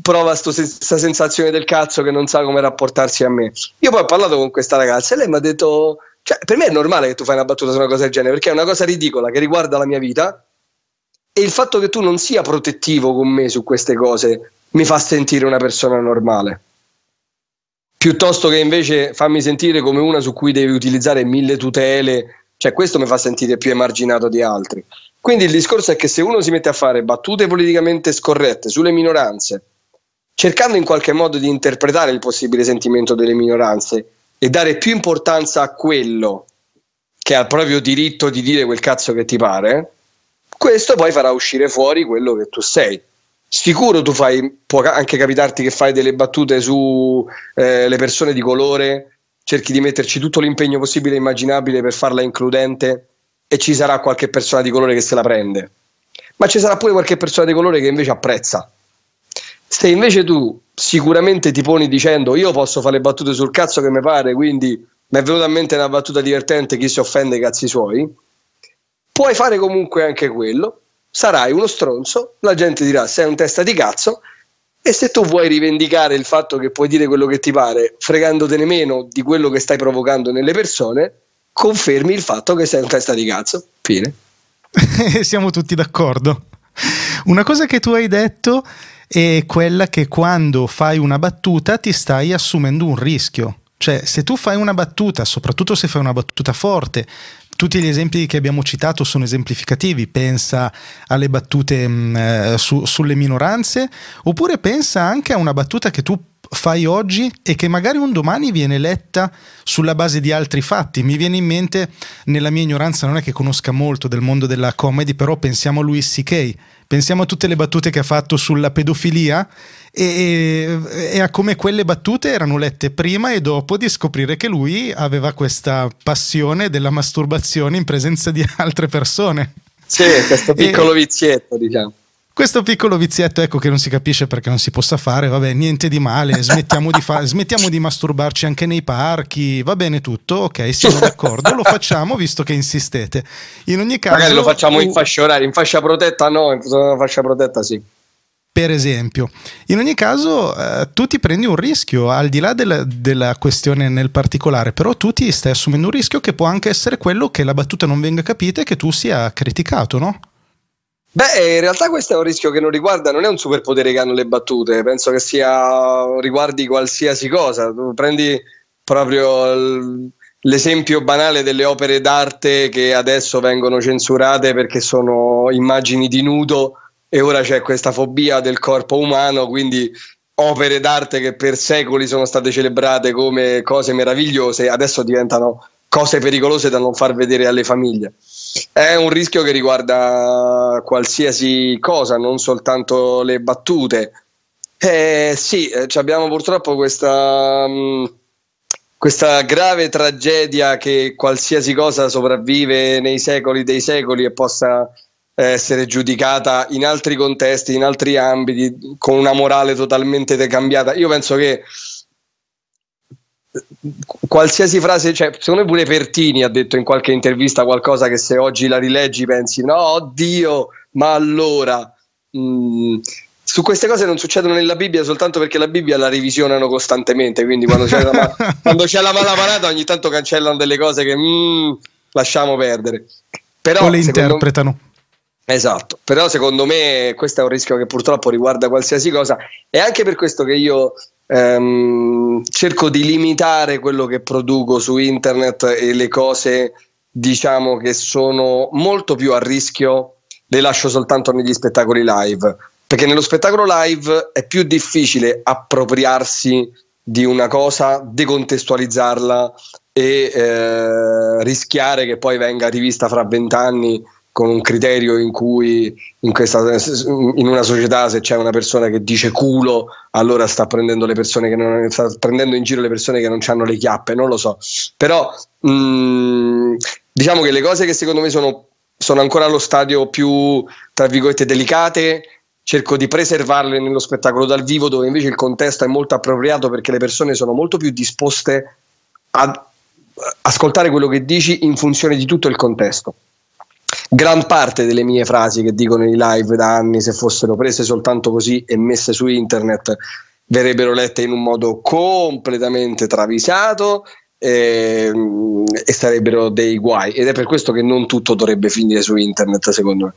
prova questa sensazione del cazzo che non sa come rapportarsi a me io poi ho parlato con questa ragazza e lei mi ha detto cioè, per me è normale che tu fai una battuta su una cosa del genere perché è una cosa ridicola che riguarda la mia vita e il fatto che tu non sia protettivo con me su queste cose mi fa sentire una persona normale piuttosto che invece fammi sentire come una su cui devi utilizzare mille tutele, cioè questo mi fa sentire più emarginato di altri. Quindi il discorso è che se uno si mette a fare battute politicamente scorrette sulle minoranze, cercando in qualche modo di interpretare il possibile sentimento delle minoranze e dare più importanza a quello che ha il proprio diritto di dire quel cazzo che ti pare, questo poi farà uscire fuori quello che tu sei. Sicuro tu fai, può anche capitarti che fai delle battute su eh, persone di colore cerchi di metterci tutto l'impegno possibile e immaginabile per farla includente e ci sarà qualche persona di colore che se la prende. Ma ci sarà pure qualche persona di colore che invece apprezza. Se invece tu sicuramente ti poni dicendo io posso fare le battute sul cazzo che mi pare, quindi mi è venuta a mente una battuta divertente, chi si offende i cazzi suoi, puoi fare comunque anche quello, sarai uno stronzo, la gente dirà sei un testa di cazzo e se tu vuoi rivendicare il fatto che puoi dire quello che ti pare, fregandotene meno di quello che stai provocando nelle persone, confermi il fatto che sei un testa di cazzo. Fine. [LAUGHS] Siamo tutti d'accordo. Una cosa che tu hai detto è quella che quando fai una battuta ti stai assumendo un rischio. Cioè, se tu fai una battuta, soprattutto se fai una battuta forte, tutti gli esempi che abbiamo citato sono esemplificativi, pensa alle battute mh, mm, eh, su, sulle minoranze, oppure pensa anche a una battuta che tu fai oggi e che magari un domani viene letta sulla base di altri fatti. Mi viene in mente, nella mia ignoranza, non è che conosca molto del mondo della comedy, però pensiamo a Louis C.K., pensiamo a tutte le battute che ha fatto sulla pedofilia e, e, a come quelle battute erano lette prima e dopo di scoprire che lui aveva questa passione della masturbazione in presenza di [LAUGHS] altre persone. Sì, questo piccolo e, vizietto, diciamo. Questo piccolo vizietto, ecco che non si capisce perché non si possa fare, vabbè, niente di male, smettiamo di, fa- smettiamo di masturbarci anche nei parchi, va bene tutto, ok, siamo d'accordo, lo facciamo visto che insistete. In ogni caso... Magari lo facciamo in fascia oraria, in fascia protetta no, in fascia protetta sì. Per esempio, in ogni caso eh, tu ti prendi un rischio, al di là della, della questione nel particolare, però tu ti stai assumendo un rischio che può anche essere quello che la battuta non venga capita e che tu sia criticato, no? Beh, in realtà questo è un rischio che non riguarda, non è un superpotere che hanno le battute, penso che sia riguardi qualsiasi cosa. Tu prendi proprio l'esempio banale delle opere d'arte che adesso vengono censurate perché sono immagini di nudo e ora c'è questa fobia del corpo umano, quindi opere d'arte che per secoli sono state celebrate come cose meravigliose, adesso diventano cose pericolose da non far vedere alle famiglie. È un rischio che riguarda qualsiasi cosa, non soltanto le battute. Eh, sì, eh, abbiamo purtroppo questa, mm, questa grave tragedia che qualsiasi cosa sopravvive nei secoli dei secoli e possa essere giudicata in altri contesti, in altri ambiti, con una morale totalmente decambiata. Io penso che qualsiasi frase, cioè, secondo me pure Pertini ha detto in qualche intervista qualcosa che se oggi la rileggi pensi no, oddio, ma allora... Mm, su queste cose non succedono nella Bibbia soltanto perché la Bibbia la revisionano costantemente, quindi quando c'è la, [LAUGHS] quando c'è la mala parata ogni tanto cancellano delle cose che mm, lasciamo perdere. Però, o le interpretano. Esatto, però secondo me questo è un rischio che purtroppo riguarda qualsiasi cosa e anche per questo che io ehm, cerco di limitare quello che produco su internet e le cose diciamo che sono molto più a rischio le lascio soltanto negli spettacoli live. Perché nello spettacolo live è più difficile appropriarsi di una cosa, decontestualizzarla e eh, rischiare che poi venga rivista fra vent'anni con un criterio in cui in, questa, in, una società se c'è una persona che dice culo allora sta prendendo le persone che non sta prendendo in giro le persone che non hanno le chiappe non lo so. Però mh, mm, diciamo che le cose che secondo me sono, sono ancora allo stadio più tra virgolette delicate cerco di preservarle nello spettacolo dal vivo dove invece il contesto è molto appropriato perché le persone sono molto più disposte a ascoltare quello che dici in funzione di tutto il contesto gran parte delle mie frasi che dico nei live da anni, se fossero prese soltanto così e messe su internet, verrebbero lette in un modo completamente travisato e, ehm, e sarebbero dei guai. Ed è per questo che non tutto dovrebbe finire su internet, secondo me.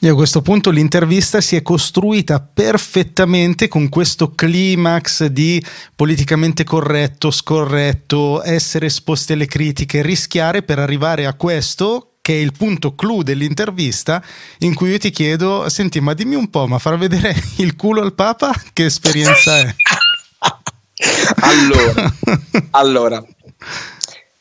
E a questo punto l'intervista si è costruita perfettamente con questo climax di politicamente corretto, scorretto, essere esposti alle critiche, rischiare per arrivare a questo che è il punto clou dell'intervista in cui io ti chiedo, senti, ma dimmi un po', ma far vedere [LAUGHS] il culo al Papa che esperienza è? [LAUGHS] allora, allora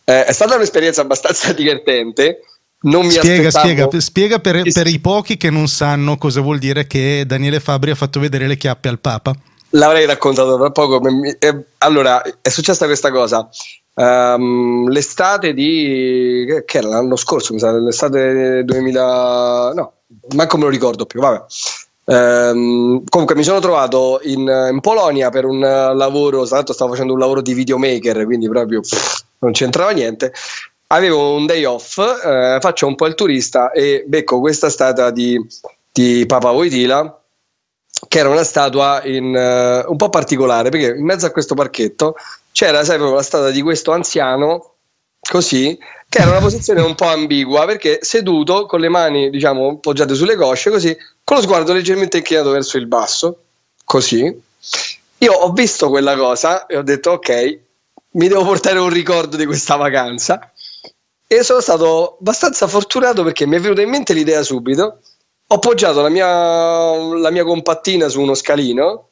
eh, è stata un'esperienza abbastanza divertente. Non mi spiega, spiega, spiega per, per i pochi che non sanno cosa vuol dire che Daniele Fabri ha fatto vedere le chiappe al Papa. L'avrei raccontato tra poco. Eh, allora, è successa questa cosa. Um, l'estate di che era l'anno scorso, mi sa, l'estate 2000, no, manco me lo ricordo più. Vabbè. Um, comunque mi sono trovato in, in, Polonia per un lavoro, l'altro stavo facendo un lavoro di videomaker, quindi proprio pff, non c'entrava niente. Avevo un day off, eh, faccio un po' il turista e becco questa statua di, di Papa Voitila che era una statua in, uh, un po' particolare perché in mezzo a questo parchetto c'era proprio la statua di questo anziano così che era una posizione un po' ambigua perché seduto con le mani diciamo poggiate sulle cosce così con lo sguardo leggermente inclinato verso il basso così. Io ho visto quella cosa e ho detto ok mi devo portare un ricordo di questa vacanza. E sono stato abbastanza fortunato perché mi è venuta in mente l'idea subito. Ho poggiato la mia, la mia compattina su uno scalino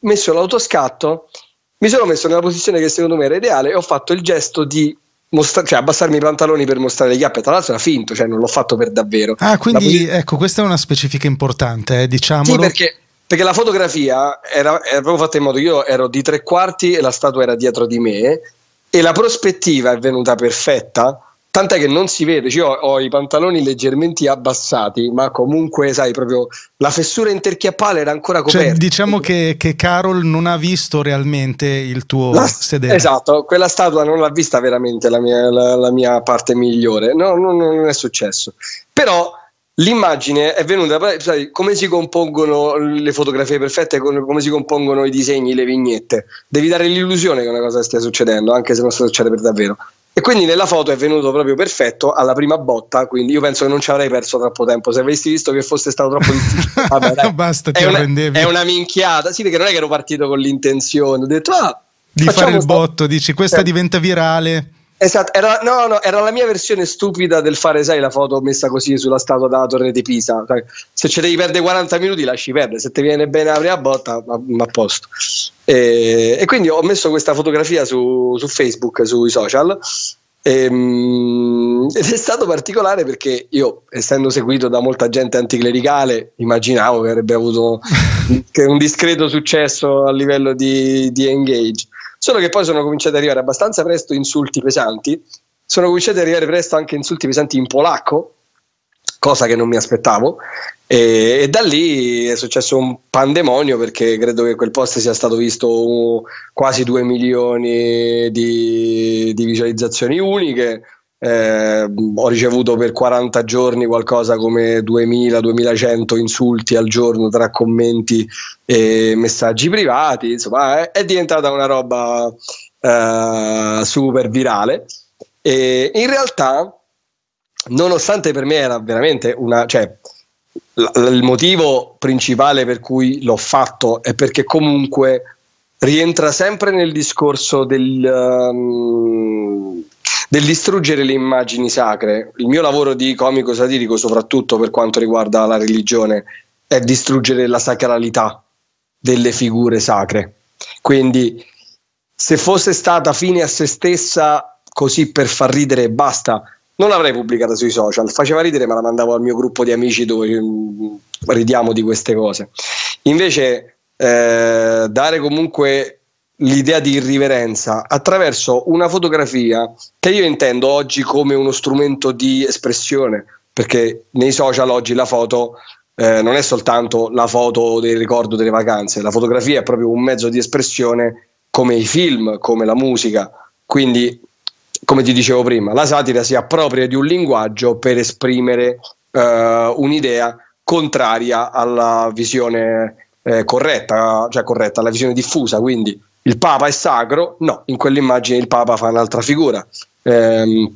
messo l'autoscatto mi sono messo nella posizione che secondo me era ideale e ho fatto il gesto di mostra- cioè abbassarmi i pantaloni per mostrare le chiappe. Tra l'altro era finto, cioè non l'ho fatto per davvero. Ah, quindi posi- ecco, questa è una specifica importante, eh, diciamolo. Sì, perché, perché la fotografia era, era proprio fatta in modo che io ero di tre quarti e la statua era dietro di me e la prospettiva è venuta perfetta Tant'è che non si vede, cioè, ho, ho, i pantaloni leggermente abbassati, ma comunque, sai, proprio la fessura interchiappale era ancora cioè, coperta. Cioè, diciamo che, che, Carol non ha visto realmente il tuo la, sedere. Esatto, quella statua non l'ha vista veramente la mia, la, la mia parte migliore. No, no, non è successo. Però l'immagine è venuta, sai, come si compongono le fotografie perfette, come si compongono i disegni, le vignette. Devi dare l'illusione che una cosa stia succedendo, anche se non succede per davvero. E quindi nella foto è venuto proprio perfetto alla prima botta, quindi io penso che non ci avrei perso troppo tempo. Se avessi visto che fosse stato troppo difficile, [LAUGHS] vabbè, basta, ti è, una, è una minchiata. Sì, perché non è che ero partito con l'intenzione, ho detto ah, di fare il botto, dici questa eh. diventa virale. Esatto, era, no, no, era la mia versione stupida del fare, sai, la foto messa così sulla statua della torre di Pisa. Se ci devi perdere 40 minuti, lasci perdere. Se ti viene bene la prima botta, ma a posto. E, e, quindi ho messo questa fotografia su, su Facebook, sui social. E, ehm, ed è stato particolare perché io, essendo seguito da molta gente anticlericale, immaginavo che avrebbe avuto [LAUGHS] un discreto successo a livello di, di engage. Solo che poi sono cominciati ad arrivare abbastanza presto insulti pesanti, sono cominciati ad arrivare presto anche insulti pesanti in polacco, cosa che non mi aspettavo, e, e, da lì è successo un pandemonio perché credo che quel post sia stato visto quasi 2 milioni di, di visualizzazioni uniche. Eh, ho ricevuto per 40 giorni qualcosa come 2000-2100 insulti al giorno tra commenti e messaggi privati, insomma è, è diventata una roba eh, super virale. E in realtà nonostante per me era veramente una cioè l- il motivo principale per cui l'ho fatto è perché comunque rientra sempre nel discorso del, um, del distruggere le immagini sacre. Il mio lavoro di comico satirico, soprattutto per quanto riguarda la religione, è distruggere la sacralità delle figure sacre. Quindi, se fosse stata fine a se stessa, così per far ridere e basta, non l'avrei pubblicata sui social, faceva ridere, ma la mandavo al mio gruppo di amici dove mm, ridiamo di queste cose. Invece, eh, dare comunque l'idea di irriverenza attraverso una fotografia che io intendo oggi come uno strumento di espressione, perché nei social oggi la foto eh, non è soltanto la foto del ricordo delle vacanze, la fotografia è proprio un mezzo di espressione come i film, come la musica. Quindi, come ti dicevo prima, la satira si appropria di un linguaggio per esprimere eh, un'idea contraria alla visione eh, corretta, cioè corretta, alla visione diffusa. Quindi il Papa è sacro? No, in quell'immagine il Papa fa un'altra figura. Eh,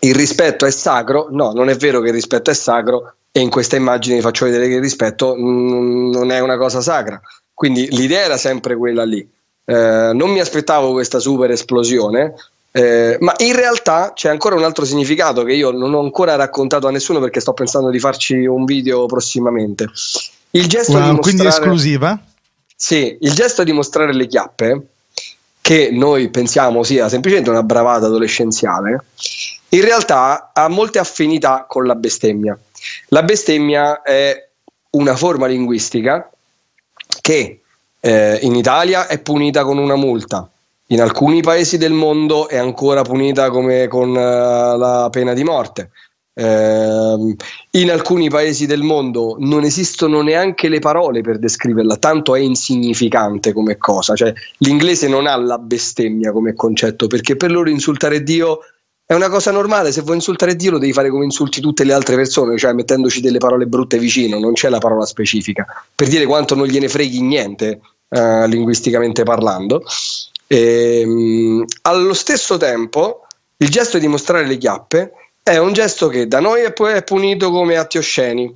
il rispetto è sacro? No, non è vero che il rispetto è sacro e in questa immagine vi faccio vedere che il rispetto mm, non è una cosa sacra. Quindi l'idea era sempre quella lì. Eh, non mi aspettavo questa super esplosione, eh, ma in realtà c'è ancora un altro significato che io non ho ancora raccontato a nessuno perché sto pensando di farci un video prossimamente. Il gesto wow, di mostrare, quindi esclusiva? Sì, il gesto di mostrare le chiappe, che noi pensiamo sia semplicemente una bravata adolescenziale, in realtà ha molte affinità con la bestemmia. La bestemmia è una forma linguistica che eh, in Italia è punita con una multa, in alcuni paesi del mondo è ancora punita come con uh, la pena di morte. Uh, in alcuni paesi del mondo non esistono neanche le parole per descriverla, tanto è insignificante come cosa. Cioè, l'inglese non ha la bestemmia come concetto, perché per loro insultare Dio è una cosa normale. Se vuoi insultare Dio, lo devi fare come insulti tutte le altre persone, cioè mettendoci delle parole brutte vicino, non c'è la parola specifica per dire quanto non gliene freghi niente, uh, linguisticamente parlando. E, um, allo stesso tempo, il gesto di mostrare le chiappe è un gesto che da noi è, punito come atti osceni.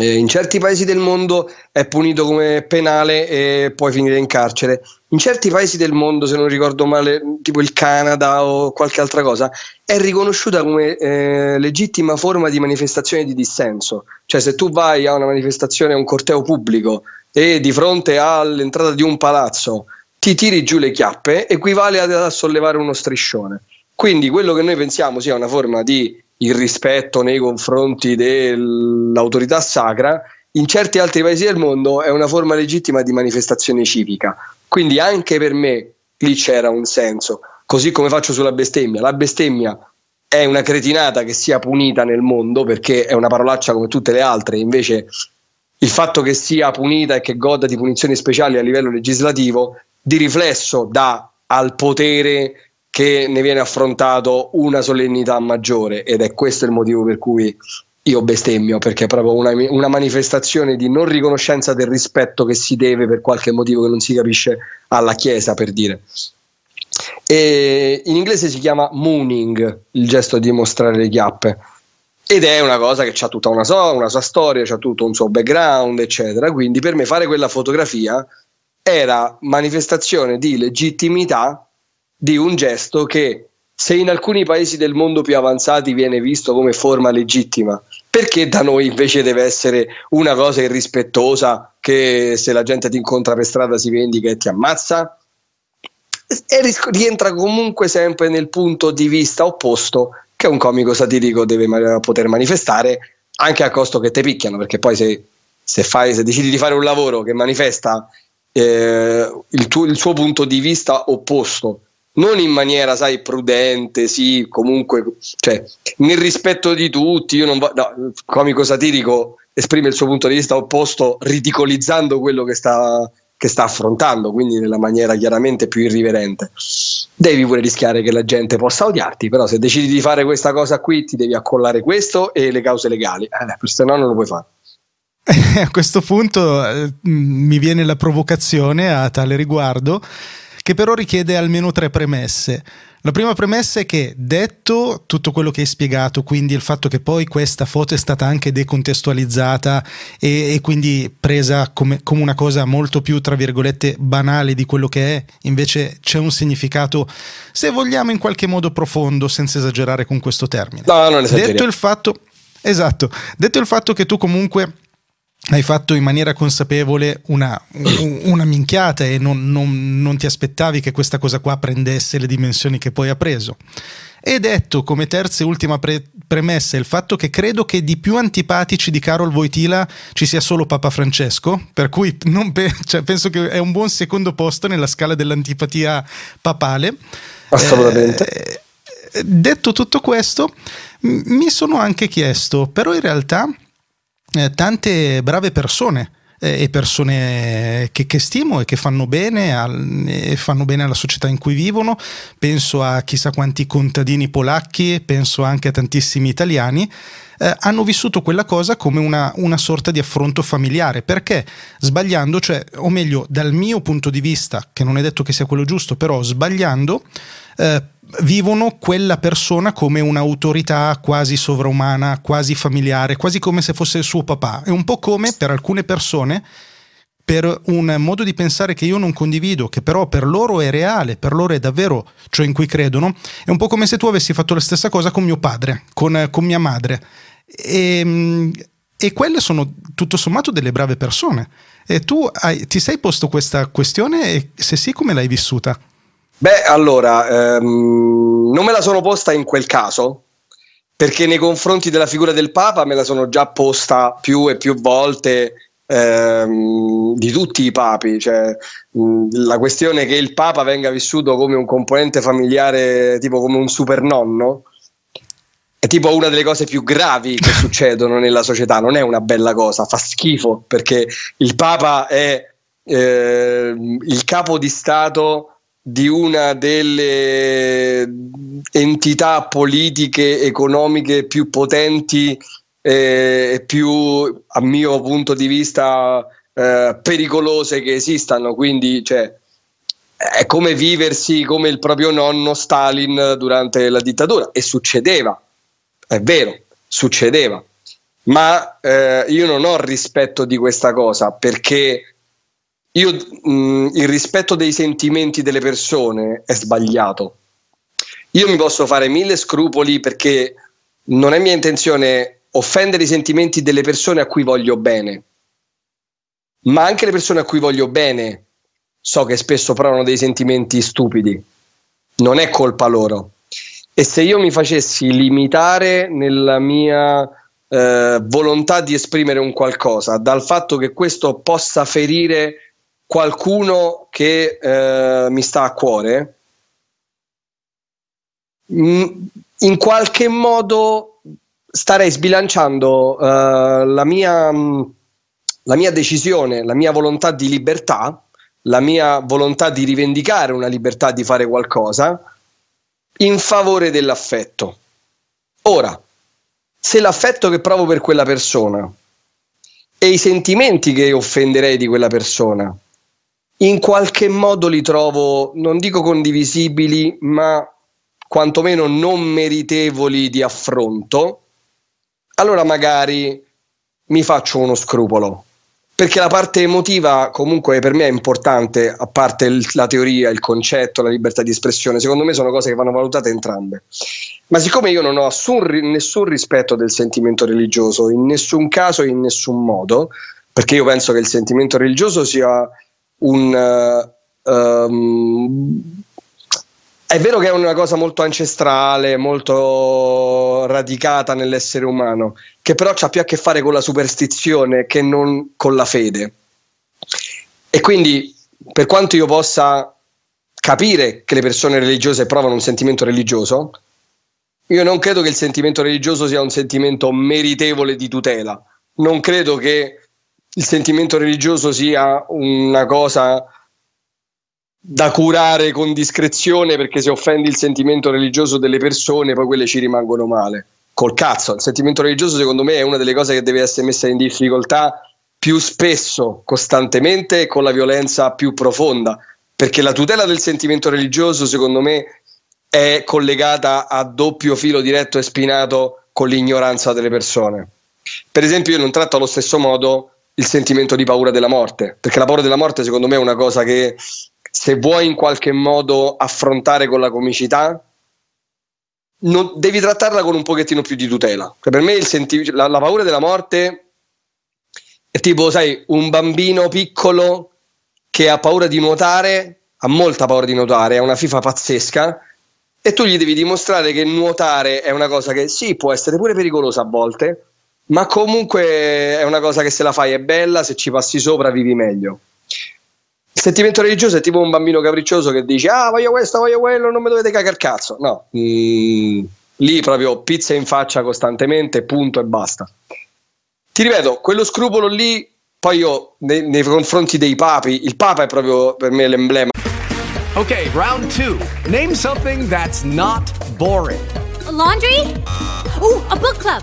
In certi paesi del mondo è punito come penale e puoi finire in carcere. In certi paesi del mondo, se non ricordo male, tipo il Canada o qualche altra cosa, è riconosciuta come eh, legittima forma di manifestazione di dissenso. Cioè, se tu vai a una manifestazione, a un corteo pubblico e di fronte all'entrata di un palazzo ti tiri giù le chiappe, equivale a sollevare uno striscione. Quindi quello che noi pensiamo sia una forma di irrispetto nei confronti dell'autorità sacra, in certi altri paesi del mondo è una forma legittima di manifestazione civica. Quindi anche per me lì c'era un senso, così come faccio sulla bestemmia. La bestemmia è una cretinata che sia punita nel mondo perché è una parolaccia come tutte le altre, invece il fatto che sia punita e che goda di punizioni speciali a livello legislativo di riflesso dà al potere che ne viene affrontato una solennità maggiore ed è questo il motivo per cui io bestemmio perché è proprio una, una, manifestazione di non riconoscenza del rispetto che si deve per qualche motivo che non si capisce alla Chiesa per dire. E in inglese si chiama mooning il gesto di mostrare le chiappe. Ed è una cosa che ha tutta una sua, una sua storia, ha tutto un suo background eccetera. Quindi per me fare quella fotografia era manifestazione di legittimità di un gesto che se in alcuni paesi del mondo più avanzati viene visto come forma legittima, perché da noi invece deve essere una cosa irrispettosa che se la gente ti incontra per strada si vendica e ti ammazza? E rientra comunque sempre nel punto di vista opposto che un comico satirico deve poter manifestare anche a costo che te picchiano, perché poi se, se, fai, se decidi di fare un lavoro che manifesta eh, il, tuo, il suo punto di vista opposto non in maniera, sai, prudente, sì, comunque, cioè, nel rispetto di tutti, io non va, no, il comico satirico esprime il suo punto di vista opposto ridicolizzando quello che sta, che sta affrontando, quindi nella maniera chiaramente più irriverente. Devi pure rischiare che la gente possa odiarti, però se decidi di fare questa cosa qui ti devi accollare questo e le cause legali, eh, se no non lo puoi fare. [LAUGHS] a questo punto eh, mi viene la provocazione a tale riguardo che però richiede almeno tre premesse. La prima premessa è che, detto tutto quello che hai spiegato, quindi il fatto che poi questa foto è stata anche decontestualizzata e, e quindi presa come, come, una cosa molto più, tra virgolette, banale di quello che è, invece c'è un significato, se vogliamo, in qualche modo profondo, senza esagerare con questo termine. No, non esageriamo. Detto il fatto, esatto, detto il fatto che tu comunque hai fatto in maniera consapevole una, una minchiata e non, non, non, ti aspettavi che questa cosa qua prendesse le dimensioni che poi ha preso. E detto come terza e ultima pre- premessa il fatto che credo che di più antipatici di Carol Voitila ci sia solo Papa Francesco, per cui pe- cioè, penso che è un buon secondo posto nella scala dell'antipatia papale. Assolutamente. Eh, detto tutto questo, m- mi sono anche chiesto, però in realtà eh, tante brave persone eh, e persone che, che, stimo e che fanno bene, al, e fanno bene alla società in cui vivono. Penso a chissà quanti contadini polacchi, penso anche a tantissimi italiani. Eh, hanno vissuto quella cosa come una, una, sorta di affronto familiare perché sbagliando, cioè, o meglio, dal mio punto di vista, che non è detto che sia quello giusto, però sbagliando, eh, vivono quella persona come un'autorità quasi sovraumana, quasi familiare, quasi come se fosse il suo papà. È un po' come per alcune persone, per un modo di pensare che io non condivido, che però per loro è reale, per loro è davvero ciò in cui credono, è un po' come se tu avessi fatto la stessa cosa con mio padre, con, con mia madre. E, ehm, e, quelle sono tutto sommato delle brave persone. E tu hai, ti sei posto questa questione e se sì, come l'hai vissuta? Beh, allora, ehm, non me la sono posta in quel caso, perché nei confronti della figura del Papa me la sono già posta più e più volte ehm, di tutti i papi. Cioè, mh, la questione che il Papa venga vissuto come un componente familiare, tipo come un supernonno, è tipo una delle cose più gravi che [LAUGHS] succedono nella società. Non è una bella cosa, fa schifo perché il Papa è eh, il capo di Stato di una delle entità politiche economiche più potenti e più, a mio punto di vista, eh, pericolose che esistano. Quindi, cioè, è come viversi come il proprio nonno Stalin durante la dittatura. E succedeva, è vero, succedeva. Ma eh, io non ho rispetto di questa cosa perché io mh, il rispetto dei sentimenti delle persone è sbagliato. Io mi posso fare mille scrupoli perché non è mia intenzione offendere i sentimenti delle persone a cui voglio bene, ma anche le persone a cui voglio bene so che spesso provano dei sentimenti stupidi. Non è colpa loro. E se io mi facessi limitare nella mia eh, volontà di esprimere un qualcosa dal fatto che questo possa ferire qualcuno che eh, mi sta a cuore, in qualche modo starei sbilanciando uh, la, mia, la mia decisione, la mia volontà di libertà, la mia volontà di rivendicare una libertà di fare qualcosa in favore dell'affetto. Ora, se l'affetto che provo per quella persona e i sentimenti che offenderei di quella persona in qualche modo li trovo, non dico condivisibili, ma quantomeno non meritevoli di affronto, allora magari mi faccio uno scrupolo. Perché la parte emotiva comunque per me è importante, a parte il, la teoria, il concetto, la libertà di espressione, secondo me sono cose che vanno valutate entrambe. Ma siccome io non ho assun, nessun rispetto del sentimento religioso, in nessun caso in nessun modo, perché io penso che il sentimento religioso sia un... Um, è vero che è una cosa molto ancestrale, molto radicata nell'essere umano, che però ha più a che fare con la superstizione che non con la fede. E quindi, per quanto io possa capire che le persone religiose provano un sentimento religioso, io non credo che il sentimento religioso sia un sentimento meritevole di tutela. Non credo che il sentimento religioso sia una cosa da curare con discrezione perché se offendi il sentimento religioso delle persone poi quelle ci rimangono male. Col cazzo, il sentimento religioso secondo me è una delle cose che deve essere messa in difficoltà più spesso, costantemente e con la violenza più profonda, perché la tutela del sentimento religioso secondo me è collegata a doppio filo diretto e spinato con l'ignoranza delle persone. Per esempio io non tratto allo stesso modo il sentimento di paura della morte, perché la paura della morte secondo me è una cosa che se vuoi in qualche modo affrontare con la comicità, non, devi trattarla con un pochettino più di tutela. Cioè, per me senti- la, la paura della morte è tipo, sai, un bambino piccolo che ha paura di nuotare, ha molta paura di nuotare, ha una FIFA pazzesca, e tu gli devi dimostrare che nuotare è una cosa che sì, può essere pure pericolosa a volte, ma comunque è una cosa che se la fai è bella, se ci passi sopra vivi meglio. Il sentimento religioso è tipo un bambino capriccioso che dice ah voglio questo, voglio quello, non mi dovete cagare cazzo. No, mm, lì proprio pizza in faccia costantemente, punto e basta. Ti ripeto, quello scrupolo lì, poi io nei, nei confronti dei papi, il papa è proprio per me l'emblema. Ok, round 2. Name something that's not boring. A laundry? Oh, a book club.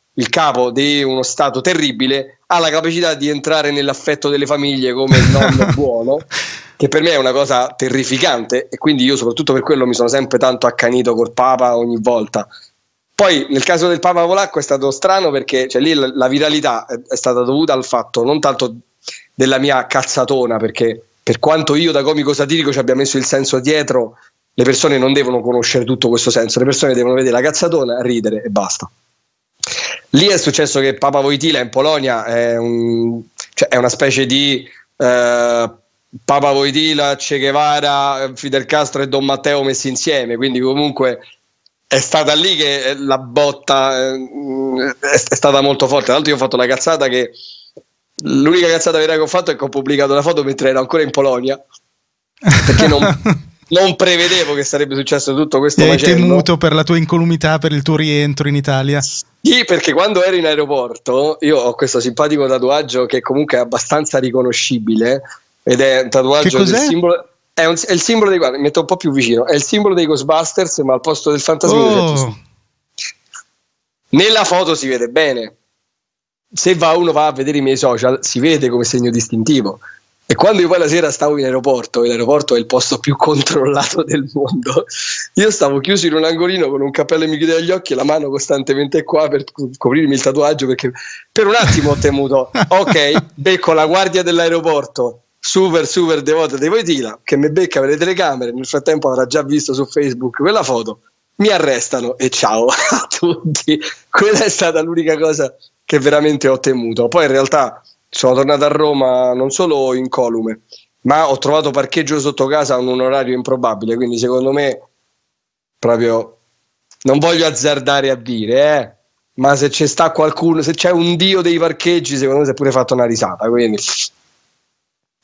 il capo di uno stato terribile, ha la capacità di entrare nell'affetto delle famiglie come il nonno [LAUGHS] buono, che per me è una cosa terrificante e quindi io soprattutto per quello mi sono sempre tanto accanito col Papa ogni volta. Poi nel caso del Papa polacco è stato strano perché cioè, lì la, la viralità è, è stata dovuta al fatto non tanto della mia cazzatona, perché per quanto io da comico satirico ci abbia messo il senso dietro, le persone non devono conoscere tutto questo senso, le persone devono vedere la cazzatona, ridere e basta. Lì è successo che Papa Wojtyla in Polonia è, un- cioè, è una specie di eh, Papa Wojtyla, Che Guevara, Fidel Castro e Don Matteo messi insieme, quindi comunque è stata lì che la botta eh, è, stata molto forte. Tra l'altro io ho fatto la cazzata che l'unica cazzata vera che ho fatto è che ho pubblicato la foto mentre ero ancora in Polonia [LAUGHS] perché non, non prevedevo che sarebbe successo tutto questo Ti hai macello. temuto per la tua incolumità, per il tuo rientro in Italia? Sì, perché quando ero in aeroporto io ho questo simpatico tatuaggio che comunque è abbastanza riconoscibile ed è un tatuaggio del simbolo. È, un- è il simbolo dei guarda, mi metto un po' più vicino. È il simbolo dei Ghostbusters, ma al posto del fantasmino Gesù. Oh, Nella foto si vede bene. Se va uno va a vedere i miei social, si vede come segno distintivo. E quando io poi la sera stavo in aeroporto, e l'aeroporto è il posto più controllato [LAUGHS] del mondo, io stavo chiuso in un angolino con un cappello mi chiudeva gli occhi e la mano costantemente qua per co- coprirmi il tatuaggio perché per un attimo ho temuto, [LAUGHS] ok, becco la guardia dell'aeroporto, super super devota dei Voitila, che mi becca per le telecamere, nel frattempo avrà già visto su Facebook quella foto, mi arrestano e ciao [LAUGHS] a tutti. Quella è stata l'unica cosa che veramente ho temuto. Poi in realtà sono tornato a Roma non solo incolume, ma ho trovato parcheggio sotto casa a un orario improbabile, quindi secondo me proprio non voglio azzardare a dire, eh, ma se c'è sta qualcuno, se c'è un dio dei parcheggi, secondo me si è pure fatto una risata, quindi.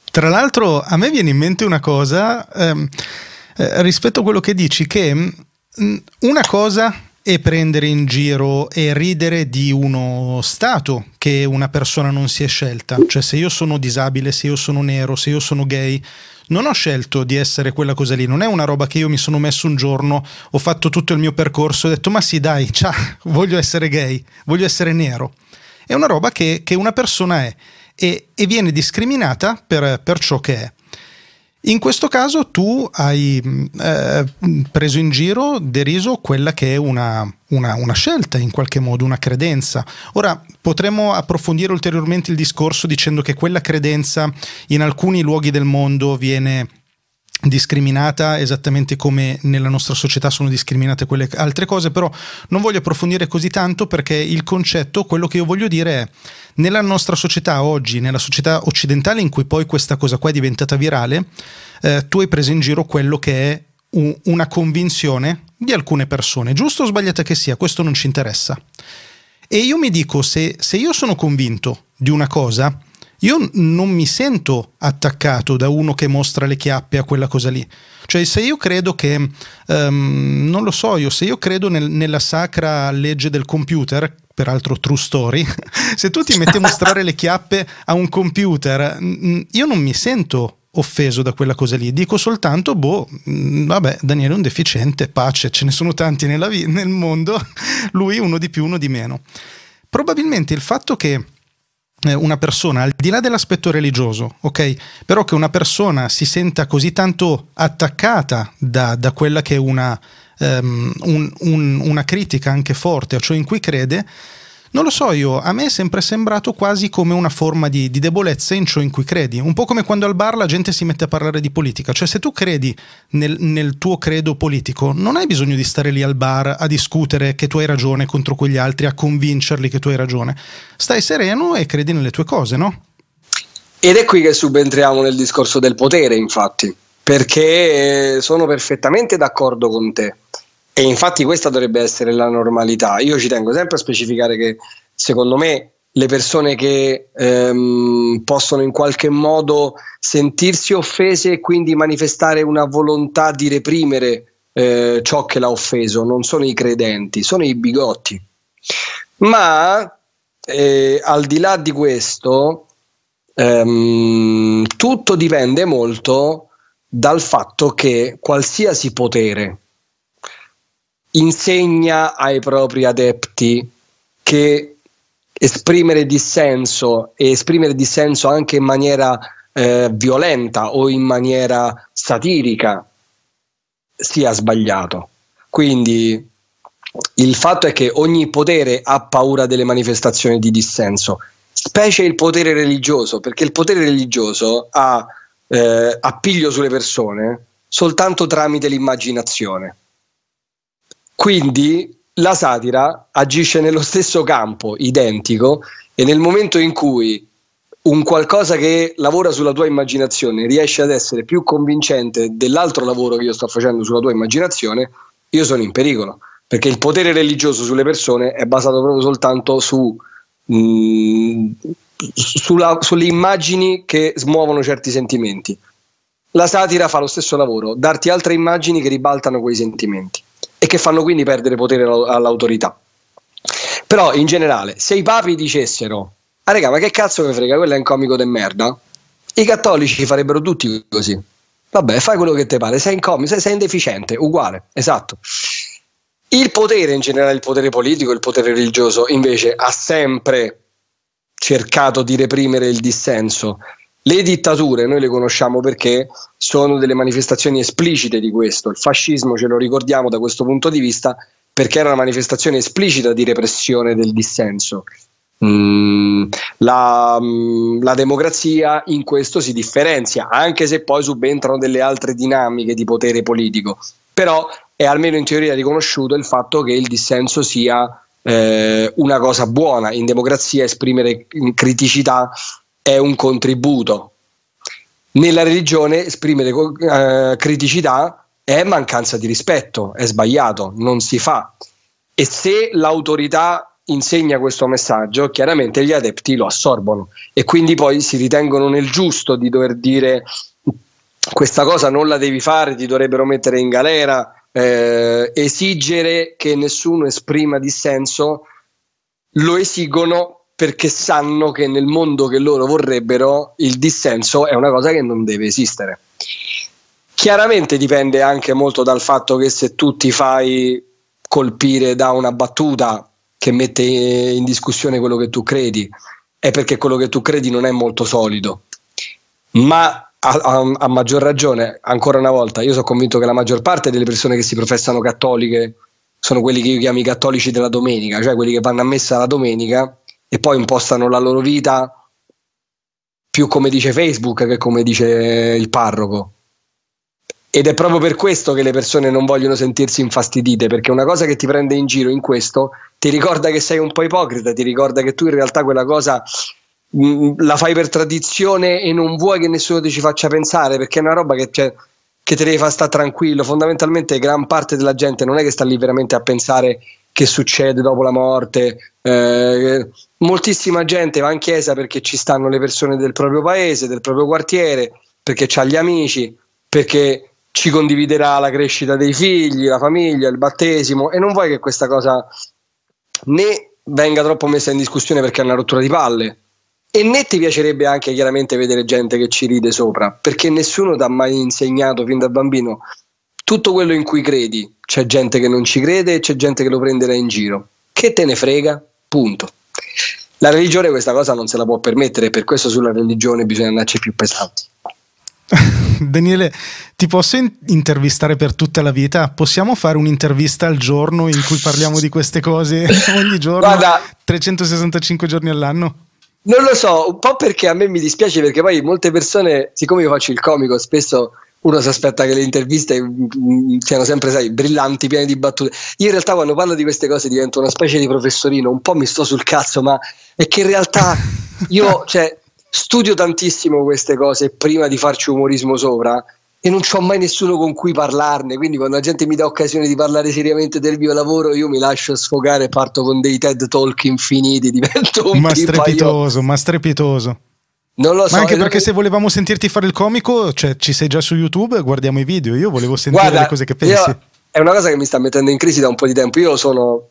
Tra l'altro, a me viene in mente una cosa ehm, eh, rispetto a quello che dici, che mh, una cosa è prendere in giro e ridere di uno stato che una persona non si è scelta. Cioè, se io sono disabile, se io sono nero, se io sono gay, non ho scelto di essere quella cosa lì. Non è una roba che io mi sono messo un giorno, ho fatto tutto il mio percorso e ho detto: Ma sì, dai, ciao, [LAUGHS] voglio essere gay, voglio essere nero. È una roba che, che una persona è e, e viene discriminata per, per ciò che è. In questo caso tu hai eh, preso in giro, deriso quella che è una, una- una scelta, in qualche modo, una credenza. Ora potremmo approfondire ulteriormente il discorso dicendo che quella credenza in alcuni luoghi del mondo viene discriminata esattamente come nella nostra società sono discriminate quelle altre cose, però non voglio approfondire così tanto perché il concetto, quello che io voglio dire è nella nostra società oggi, nella società occidentale in cui poi questa cosa qua è diventata virale, eh, tu hai preso in giro quello che è un- una convinzione di alcune persone, giusto o sbagliata che sia, questo non ci interessa. E io mi dico, se, se io sono convinto di una cosa, io non mi sento attaccato da uno che mostra le chiappe a quella cosa lì. Cioè, se io credo che, ehm, non lo so io, se io credo nel- nella sacra legge del computer, peraltro true story, [LAUGHS] se tu ti metti a mostrare le chiappe a un computer, io non mi sento offeso da quella cosa lì, dico soltanto, boh, vabbè, Daniele è un deficiente, pace, ce ne sono tanti vi- nel mondo, [LAUGHS] lui uno di più, uno di meno. Probabilmente il fatto che una persona, al di là dell'aspetto religioso, ok? Però che una persona si senta così tanto attaccata da, da quella che è una, ehm, un- un- una critica anche forte a ciò in cui crede, non lo so io, a me è sempre sembrato quasi come una forma di, di debolezza in ciò in cui credi. Un po' come quando al bar la gente si mette a parlare di politica. Cioè, se tu credi nel, nel tuo credo politico, non hai bisogno di stare lì al bar a discutere che tu hai ragione contro quegli altri, a convincerli che tu hai ragione. Stai sereno e credi nelle tue cose, no? Ed è qui che subentriamo nel discorso del potere, infatti, perché sono perfettamente d'accordo con te. E infatti questa dovrebbe essere la normalità. Io ci tengo sempre a specificare che secondo me le persone che ehm, possono in qualche modo sentirsi offese e quindi manifestare una volontà di reprimere eh, ciò che l'ha offeso, non sono i credenti, sono i bigotti. Ma eh, al di là di questo, ehm, tutto dipende molto dal fatto che qualsiasi potere insegna ai propri adepti che esprimere dissenso e esprimere dissenso anche in maniera eh, violenta o in maniera satirica sia sbagliato. Quindi il fatto è che ogni potere ha paura delle manifestazioni di dissenso, specie il potere religioso, perché il potere religioso ha eh, appiglio sulle persone soltanto tramite l'immaginazione. Quindi la satira agisce nello stesso campo, identico, e nel momento in cui un qualcosa che lavora sulla tua immaginazione riesce ad essere più convincente dell'altro lavoro che io sto facendo sulla tua immaginazione, io sono in pericolo, perché il potere religioso sulle persone è basato proprio soltanto su, mm, sulla, sulle immagini che smuovono certi sentimenti. La satira fa lo stesso lavoro, darti altre immagini che ribaltano quei sentimenti e che fanno quindi perdere potere all'autorità. Però in generale, se i papi dicessero, ah raga, ma che cazzo mi frega, quello è un comico de merda, i cattolici farebbero tutti così. Vabbè, fai quello che ti pare, sei, incomico, sei, sei indeficiente, uguale, esatto. Il potere in generale, il potere politico, il potere religioso, invece, ha sempre cercato di reprimere il dissenso le dittature noi le conosciamo perché sono delle manifestazioni esplicite di questo. Il fascismo ce lo ricordiamo da questo punto di vista perché era una manifestazione esplicita di repressione del dissenso. Mm, la, mm, la, democrazia in questo si differenzia, anche se poi subentrano delle altre dinamiche di potere politico. Però è almeno in teoria riconosciuto il fatto che il dissenso sia eh, una cosa buona. In democrazia esprimere criticità è un contributo. Nella religione esprimere eh, criticità è mancanza di rispetto, è sbagliato, non si fa. E se l'autorità insegna questo messaggio, chiaramente gli adepti lo assorbono e quindi poi si ritengono nel giusto di dover dire questa cosa non la devi fare, ti dovrebbero mettere in galera, eh, esigere che nessuno esprima dissenso, lo esigono perché sanno che nel mondo che loro vorrebbero il dissenso è una cosa che non deve esistere. Chiaramente dipende anche molto dal fatto che se tu ti fai colpire da una battuta che mette in discussione quello che tu credi, è perché quello che tu credi non è molto solido. Ma a, a, a maggior ragione, ancora una volta, io sono convinto che la maggior parte delle persone che si professano cattoliche sono quelli che io chiamo i cattolici della domenica, cioè quelli che vanno a messa la domenica e poi impostano la loro vita più come dice Facebook che come dice il parroco. Ed è proprio per questo che le persone non vogliono sentirsi infastidite, perché una cosa che ti prende in giro in questo ti ricorda che sei un po' ipocrita, ti ricorda che tu in realtà quella cosa mh, mm, la fai per tradizione e non vuoi che nessuno ti ci faccia pensare, perché è una roba che, cioè, che te devi far stare tranquillo. Fondamentalmente gran parte della gente non è che sta lì veramente a pensare che succede dopo la morte. Eh, moltissima gente va in chiesa perché ci stanno le persone del proprio paese, del proprio quartiere, perché ha gli amici, perché ci condividerà la crescita dei figli, la famiglia, il battesimo e non vuoi che questa cosa né venga troppo messa in discussione perché è una rottura di palle e né ti piacerebbe anche chiaramente vedere gente che ci ride sopra perché nessuno ti ha mai insegnato fin da bambino tutto quello in cui credi, c'è gente che non ci crede e c'è gente che lo prenderà in giro. Che te ne frega? Punto. La religione questa cosa non se la può permettere, per questo sulla religione bisogna andarci più pesanti. [LAUGHS] Daniele, ti posso in- intervistare per tutta la vita? Possiamo fare un'intervista al giorno in cui parliamo di queste cose [LAUGHS] ogni giorno, Guarda, 365 giorni all'anno? Non lo so, un po' perché a me mi dispiace perché poi molte persone, siccome io faccio il comico, spesso uno si aspetta che le interviste mm, mm, siano sempre sai, brillanti, piene di battute. Io in realtà quando parlo di queste cose divento una specie di professorino, un po' mi sto sul cazzo, ma è che in realtà io [LAUGHS] cioè, studio tantissimo queste cose prima di farci umorismo sopra e non ho mai nessuno con cui parlarne, quindi quando la gente mi dà occasione di parlare seriamente del mio lavoro io mi lascio sfogare e parto con dei TED Talk infiniti, [LAUGHS] divento un ma strepitoso, ma strepitoso. Non lo so. Ma anche perché se volevamo sentirti fare il comico, cioè ci sei già su YouTube, guardiamo i video. Io volevo sentire Guarda, le cose che pensi. Io, è una cosa che mi sta mettendo in crisi da un po' di tempo. Io sono.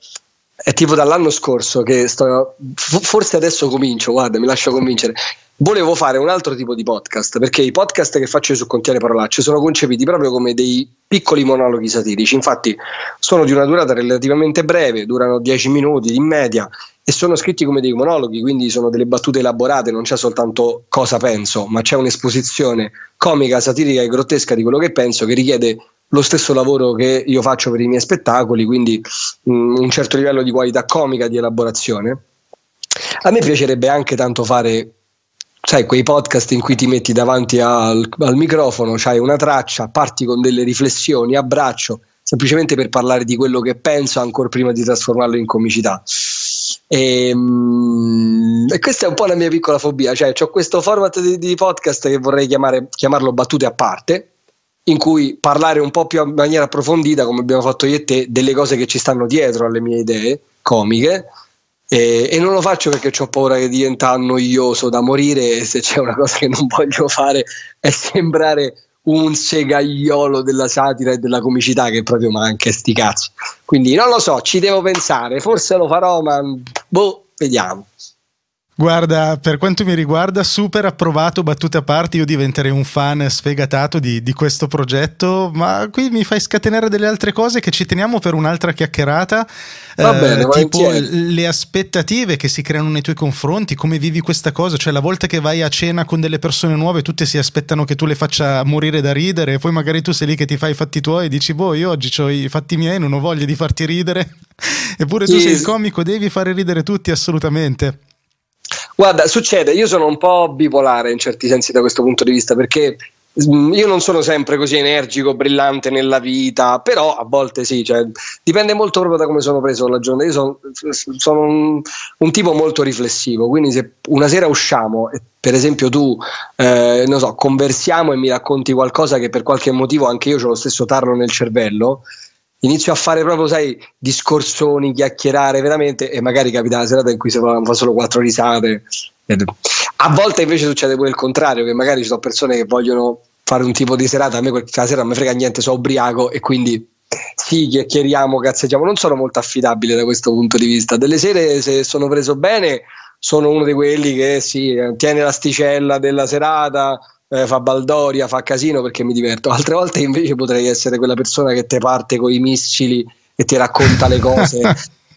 È tipo dall'anno scorso che sto. Forse adesso comincio, guarda, mi lascio convincere. Volevo fare un altro tipo di podcast perché i podcast che faccio su Contiene Parolacce sono concepiti proprio come dei piccoli monologhi satirici. Infatti, sono di una durata relativamente breve, durano 10 minuti in media e sono scritti come dei monologhi, quindi sono delle battute elaborate, non c'è soltanto cosa penso, ma c'è un'esposizione comica, satirica e grottesca di quello che penso che richiede lo stesso lavoro che io faccio per i miei spettacoli, quindi mh, un certo livello di qualità comica, di elaborazione. A me piacerebbe anche tanto fare sai, quei podcast in cui ti metti davanti al, al microfono, c'hai una traccia, parti con delle riflessioni, abbraccio, semplicemente per parlare di quello che penso ancora prima di trasformarlo in comicità. E, mm, e, questa è un po' la mia piccola fobia, cioè ho questo format di, di podcast che vorrei chiamare, chiamarlo battute a parte, in cui parlare un po' più in maniera approfondita, come abbiamo fatto io e te, delle cose che ci stanno dietro alle mie idee comiche e, e, non lo faccio perché ho paura che diventa noioso da morire e se c'è una cosa che non voglio fare è sembrare un segaiolo della satira e della comicità che proprio manca sti cazzi. Quindi non lo so, ci devo pensare, forse lo farò, ma boh, vediamo. Guarda, per quanto mi riguarda, super approvato, battute a parte, io diventerei un fan sfegatato di, di, questo progetto, ma qui mi fai scatenare delle altre cose che ci teniamo per un'altra chiacchierata, Va bene, eh, tipo le aspettative che si creano nei tuoi confronti, come vivi questa cosa, cioè la volta che vai a cena con delle persone nuove tutte si aspettano che tu le faccia morire da ridere e poi magari tu sei lì che ti fai i fatti tuoi e dici, boh, io oggi ho i fatti miei, non ho voglia di farti ridere, [LAUGHS] eppure tu sei il comico, devi fare ridere tutti assolutamente. Guarda, succede, io sono un po' bipolare in certi sensi da questo punto di vista perché mm, io non sono sempre così energico, brillante nella vita, però a volte sì, cioè, dipende molto proprio da come sono preso la giornata. Io sono, sono un, un, tipo molto riflessivo, quindi se una sera usciamo e per esempio tu, eh, non so, conversiamo e mi racconti qualcosa che per qualche motivo anche io ho lo stesso tarlo nel cervello, inizio a fare proprio, sai, discorsoni, chiacchierare veramente e magari capita la serata in cui si fa, solo quattro risate. A volte invece succede pure il contrario, che magari ci sono persone che vogliono fare un tipo di serata, a me quella sera non mi frega niente, sono ubriaco e quindi sì, chiacchieriamo, cazzeggiamo, non sono molto affidabile da questo punto di vista. Delle sere, se sono preso bene, sono uno di quelli che sì, tiene l'asticella della serata, eh, fa baldoria, fa casino perché mi diverto. Altre volte invece potrei essere quella persona che te parte con i missili e ti racconta le cose.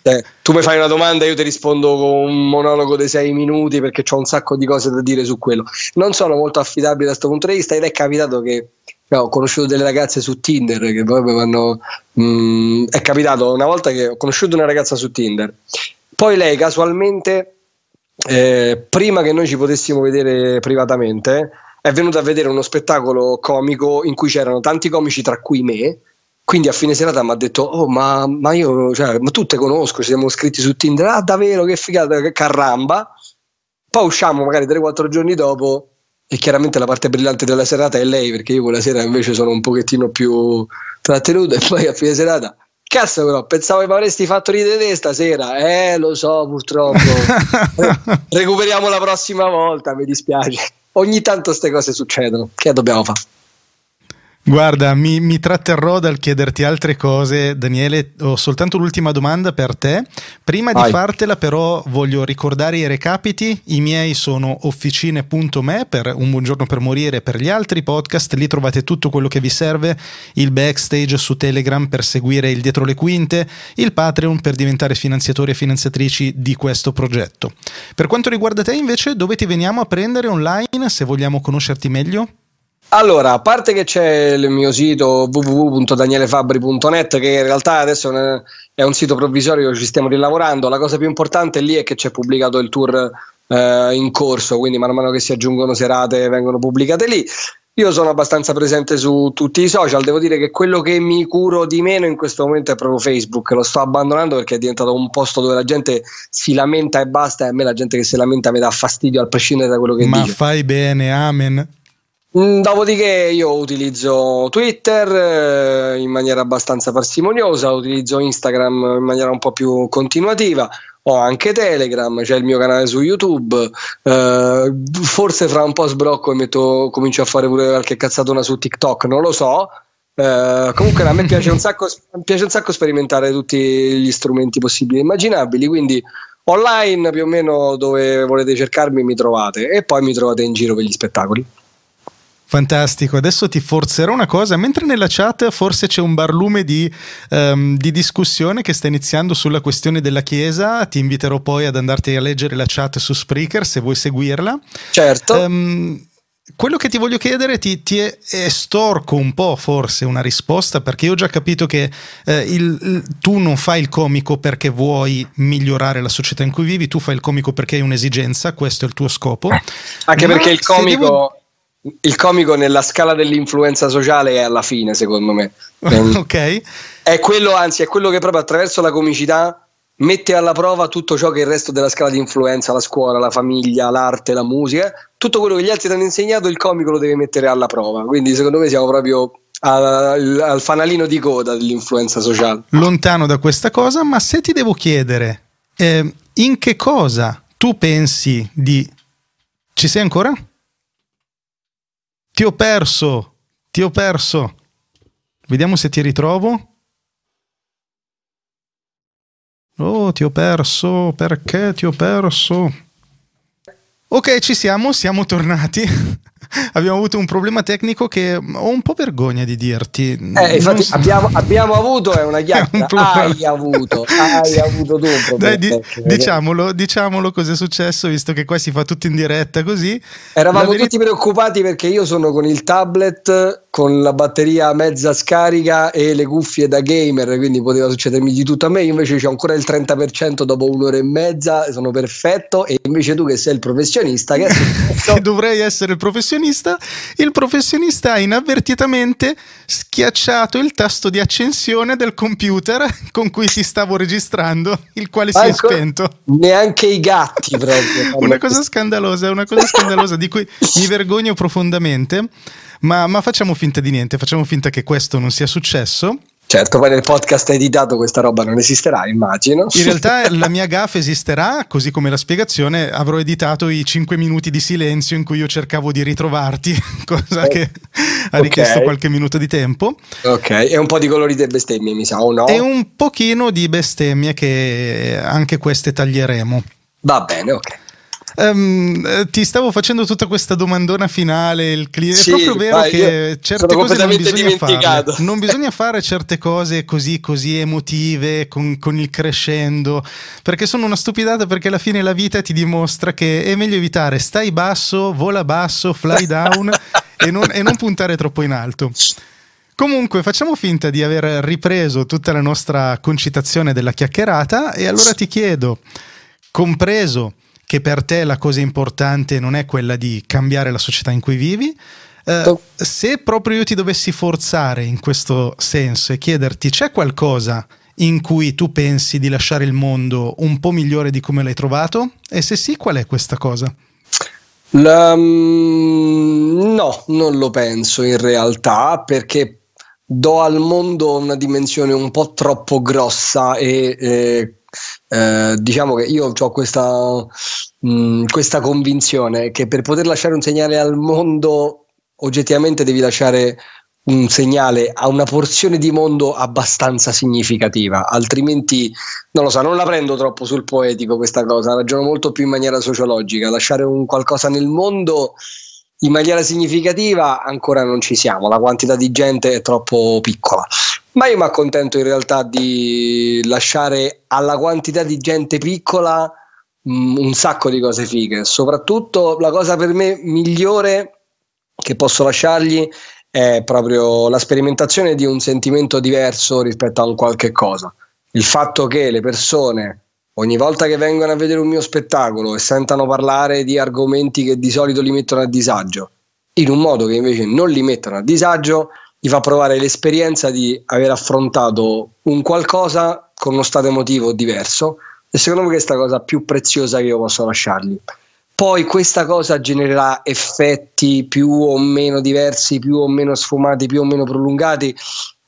eh, [LAUGHS] tu mi fai una domanda e io ti rispondo con un monologo di sei minuti perché ho un sacco di cose da dire su quello. Non sono molto affidabile da questo punto di vista ed è capitato che ho conosciuto delle ragazze su Tinder che proprio vanno. Mh, è capitato una volta che ho conosciuto una ragazza su Tinder. Poi lei casualmente, eh, prima che noi ci potessimo vedere privatamente, è venuto a vedere uno spettacolo comico in cui c'erano tanti comici, tra cui me. Quindi a fine serata mi ha detto: Oh, ma, ma io, cioè, ma tu te conosco, ci siamo scritti su Tinder. Ah, davvero, che figata, che caramba. Poi usciamo magari 3-4 giorni dopo. E chiaramente la parte brillante della serata è lei, perché io quella sera invece sono un pochettino più trattenuto. [LAUGHS] E poi a fine serata Cazzo, però, pensavo che mi avresti fatto ridere stasera. Eh, lo so, purtroppo. [LAUGHS] Recuperiamo la prossima volta, mi dispiace ogni tanto queste cose succedono. Che dobbiamo fare? Guarda, mi, mi, tratterrò dal chiederti altre cose, Daniele. Ho soltanto l'ultima domanda per te. Prima Vai. di fartela, però, voglio ricordare i recapiti. I miei sono officine.me per Un buongiorno per morire per gli altri podcast. Lì trovate tutto quello che vi serve: il backstage su Telegram per seguire il dietro le quinte, il Patreon per diventare finanziatori e finanziatrici di questo progetto. Per quanto riguarda te, invece, dove ti veniamo a prendere online se vogliamo conoscerti meglio? Allora, a parte che c'è il mio sito www.danielefabri.net che in realtà adesso è un sito provvisorio, ci stiamo rilavorando, la cosa più importante lì è che c'è pubblicato il tour eh, in corso, quindi man mano che si aggiungono serate vengono pubblicate lì. Io sono abbastanza presente su tutti i social, devo dire che quello che mi curo di meno in questo momento è proprio Facebook, lo sto abbandonando perché è diventato un posto dove la gente si lamenta e basta e a me la gente che si lamenta mi dà fastidio al prescindere da quello che Ma dice. Ma fai bene, amen. Mm, Dopodiché io utilizzo Twitter eh, in maniera abbastanza parsimoniosa, utilizzo Instagram in maniera un po' più continuativa, ho anche Telegram, c'è il mio canale su YouTube, eh, forse fra un po' sbrocco e metto, comincio a fare pure qualche cazzatona su TikTok, non lo so. Eh, comunque a me [LAUGHS] piace un, sacco, piace un sacco sperimentare tutti gli strumenti possibili e immaginabili, quindi online più o meno dove volete cercarmi mi trovate e poi mi trovate in giro per gli spettacoli. Fantastico, adesso ti forzerò una cosa, mentre nella chat forse c'è un barlume di, um, di, discussione che sta iniziando sulla questione della Chiesa, ti inviterò poi ad andarti a leggere la chat su Spreaker se vuoi seguirla. Certo. Um, quello che ti voglio chiedere ti, ti estorco un po' forse una risposta perché io ho già capito che eh, il, il, tu non fai il comico perché vuoi migliorare la società in cui vivi, tu fai il comico perché hai un'esigenza, questo è il tuo scopo. Anche Ma perché il comico... Devo il comico nella scala dell'influenza sociale è alla fine, secondo me. [LAUGHS] ok. È quello, anzi, è quello che proprio attraverso la comicità mette alla prova tutto ciò che il resto della scala di influenza, la scuola, la famiglia, l'arte, la musica, tutto quello che gli altri ti hanno insegnato, il comico lo deve mettere alla prova. Quindi, secondo me, siamo proprio al, al fanalino di coda dell'influenza sociale. Lontano da questa cosa, ma se ti devo chiedere eh, in che cosa tu pensi di. Ci sei ancora? Ti ho perso, ti ho perso. Vediamo se ti ritrovo. Oh, ti ho perso, perché ti ho perso? Ok, ci siamo, siamo tornati. [LAUGHS] abbiamo avuto un problema tecnico che ho un po' vergogna di dirti. Eh, infatti so. abbiamo, abbiamo, avuto, è una [LAUGHS] chiacchiera, un hai avuto, hai avuto tu un problema. Dai, di, diciamolo, diciamolo cosa è successo, visto che qua si fa tutto in diretta così. Eravamo verità... tutti preoccupati perché io sono con il tablet con la batteria mezza scarica e le cuffie da gamer, quindi poteva succedermi di tutto a me. Io invece c'ho ancora il 30% dopo un'ora e mezza, sono perfetto. E invece tu, che sei il professionista, che, che [LAUGHS] dovrei essere il professionista, il professionista ha inavvertitamente schiacciato il tasto di accensione del computer [LAUGHS] con cui ti stavo registrando, il quale si ecco, è spento. Neanche i gatti, proprio. [LAUGHS] una cosa scandalosa, una cosa scandalosa di cui mi vergogno profondamente. Ma, ma facciamo finta di niente, facciamo finta che questo non sia successo. Certo, poi nel podcast editato questa roba non esisterà, immagino. In realtà [LAUGHS] la mia gaffa esisterà, così come la spiegazione, avrò editato i 5 minuti di silenzio in cui io cercavo di ritrovarti, [LAUGHS] cosa che ha richiesto okay. qualche minuto di tempo. Ok, e un po' di colorite bestemmie, mi sa, o no? E un pochino di bestemmie che anche queste taglieremo. Va bene, ok. Um, ti stavo facendo tutta questa domandona finale. Il cli- sì, è proprio vero che certe cose non bisogna fare. Non bisogna fare certe cose così, così emotive con, con, il crescendo perché sono una stupidata. Perché alla fine la vita ti dimostra che è meglio evitare stai basso, vola basso, fly [LAUGHS] down e, non, e non puntare troppo in alto. Comunque, facciamo finta di aver ripreso tutta la nostra concitazione della chiacchierata e allora ti chiedo, compreso che per te la cosa importante non è quella di cambiare la società in cui vivi. Eh, se proprio io ti dovessi forzare in questo senso e chiederti c'è qualcosa in cui tu pensi di lasciare il mondo un po' migliore di come l'hai trovato? E se sì, qual è questa cosa? La, mm, no, non lo penso in realtà perché do al mondo una dimensione un po' troppo grossa e eh, eh, diciamo che io ho questa, mh, mm, questa convinzione che per poter lasciare un segnale al mondo oggettivamente devi lasciare un segnale a una porzione di mondo abbastanza significativa, altrimenti non lo so, non la prendo troppo sul poetico questa cosa, ragiono molto più in maniera sociologica, lasciare un qualcosa nel mondo in maniera significativa ancora non ci siamo, la quantità di gente è troppo piccola. Ma io mi accontento in realtà di lasciare alla quantità di gente piccola mh, mm, un sacco di cose fighe. Soprattutto la cosa per me migliore che posso lasciargli è proprio la sperimentazione di un sentimento diverso rispetto a un qualche cosa. Il fatto che le persone ogni volta che vengono a vedere un mio spettacolo e sentano parlare di argomenti che di solito li mettono a disagio, in un modo che invece non li mettono a disagio, gli fa provare l'esperienza di aver affrontato un qualcosa con uno stato emotivo diverso e secondo me questa è la cosa più preziosa che io posso lasciargli poi questa cosa genererà effetti più o meno diversi, più o meno sfumati, più o meno prolungati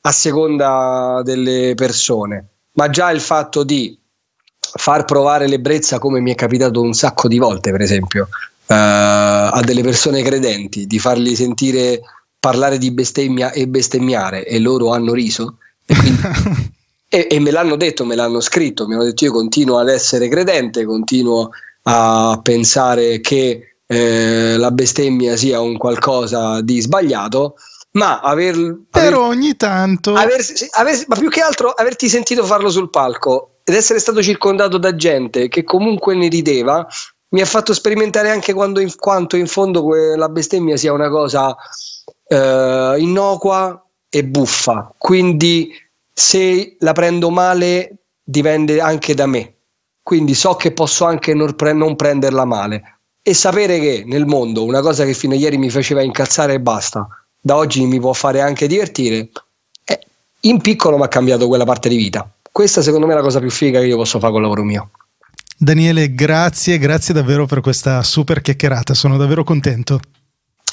a seconda delle persone. Ma già il fatto di far provare l'ebbrezza, come mi è capitato un sacco di volte, per esempio, eh, a delle persone credenti, di farli sentire parlare di bestemmia e bestemmiare e loro hanno riso. E, quindi, [LAUGHS] e, e me l'hanno detto, me l'hanno scritto, mi hanno detto io continuo ad essere credente, continuo a pensare che eh, la bestemmia sia un qualcosa di sbagliato, ma aver, però aver, ogni tanto aver, aver, ma più che altro averti sentito farlo sul palco ed essere stato circondato da gente che comunque ne rideva mi ha fatto sperimentare anche in, quanto in fondo la bestemmia sia una cosa eh, innocua e buffa. Quindi se la prendo male dipende anche da me. Quindi so che posso anche non, pre- non prenderla male. E sapere che nel mondo una cosa che fino a ieri mi faceva incazzare e basta, da oggi mi può fare anche divertire, eh, in piccolo mi ha cambiato quella parte di vita. Questa secondo me è la cosa più figa che io posso fare con il lavoro mio. Daniele, grazie, grazie davvero per questa super chiacchierata, sono davvero contento.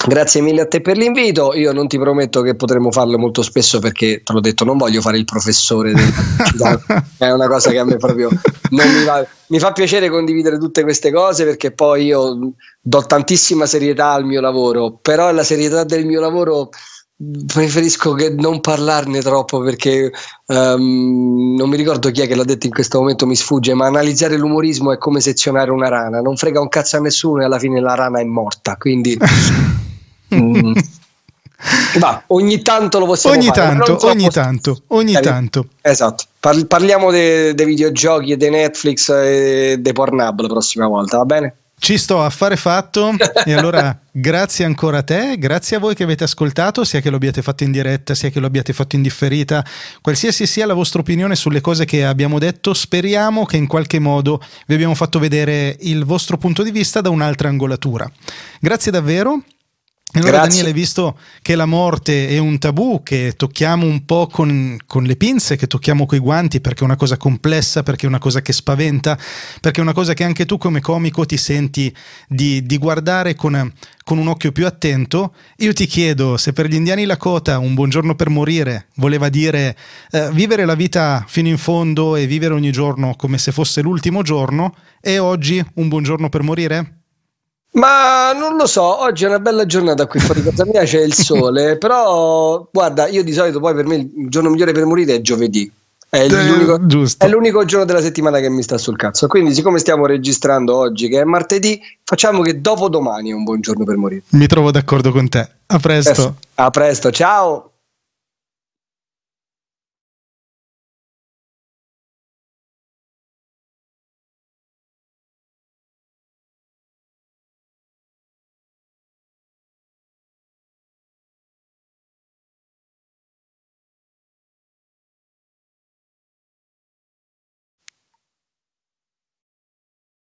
Grazie mille a te per l'invito. Io non ti prometto che potremo farlo molto spesso perché te l'ho detto, non voglio fare il professore. Del... [LAUGHS] è una cosa che a me proprio non mi va. Mi fa piacere condividere tutte queste cose perché poi io do tantissima serietà al mio lavoro, però la serietà del mio lavoro preferisco che non parlarne troppo perché um, non mi ricordo chi è che l'ha detto in questo momento mi sfugge ma analizzare l'umorismo è come sezionare una rana non frega un cazzo a nessuno e alla fine la rana è morta quindi [LAUGHS] Mm. Va, ogni tanto lo possiamo ogni fare. Tanto, ogni tanto, ogni eh, tanto. Esatto. Par- parliamo dei de videogiochi e dei Netflix e dei Pornhub la prossima volta, va bene? Ci sto a fare fatto. E allora [LAUGHS] grazie ancora a te, grazie a voi che avete ascoltato, sia che lo abbiate fatto in diretta, sia che lo abbiate fatto in differita, qualsiasi sia la vostra opinione sulle cose che abbiamo detto, speriamo che in qualche modo vi abbiamo fatto vedere il vostro punto di vista da un'altra angolatura. Grazie davvero allora Grazie. Daniele, visto che la morte è un tabù, che tocchiamo un po' con, con, le pinze, che tocchiamo coi guanti perché è una cosa complessa, perché è una cosa che spaventa, perché è una cosa che anche tu come comico ti senti di, di guardare con, con, un occhio più attento, io ti chiedo se per gli indiani Lakota un buongiorno per morire voleva dire eh, vivere la vita fino in fondo e vivere ogni giorno come se fosse l'ultimo giorno, e oggi un buongiorno per morire? Ma non lo so, oggi è una bella giornata qui fuori casa mia, c'è il sole, [LAUGHS] però guarda, io di solito poi per me il giorno migliore per morire è giovedì. È eh, l'unico, è l'unico, giorno della settimana che mi sta sul cazzo. Quindi, siccome stiamo registrando oggi, che è martedì, facciamo che dopo domani è un buon giorno per morire. Mi trovo d'accordo con te. A presto. A presto, ciao.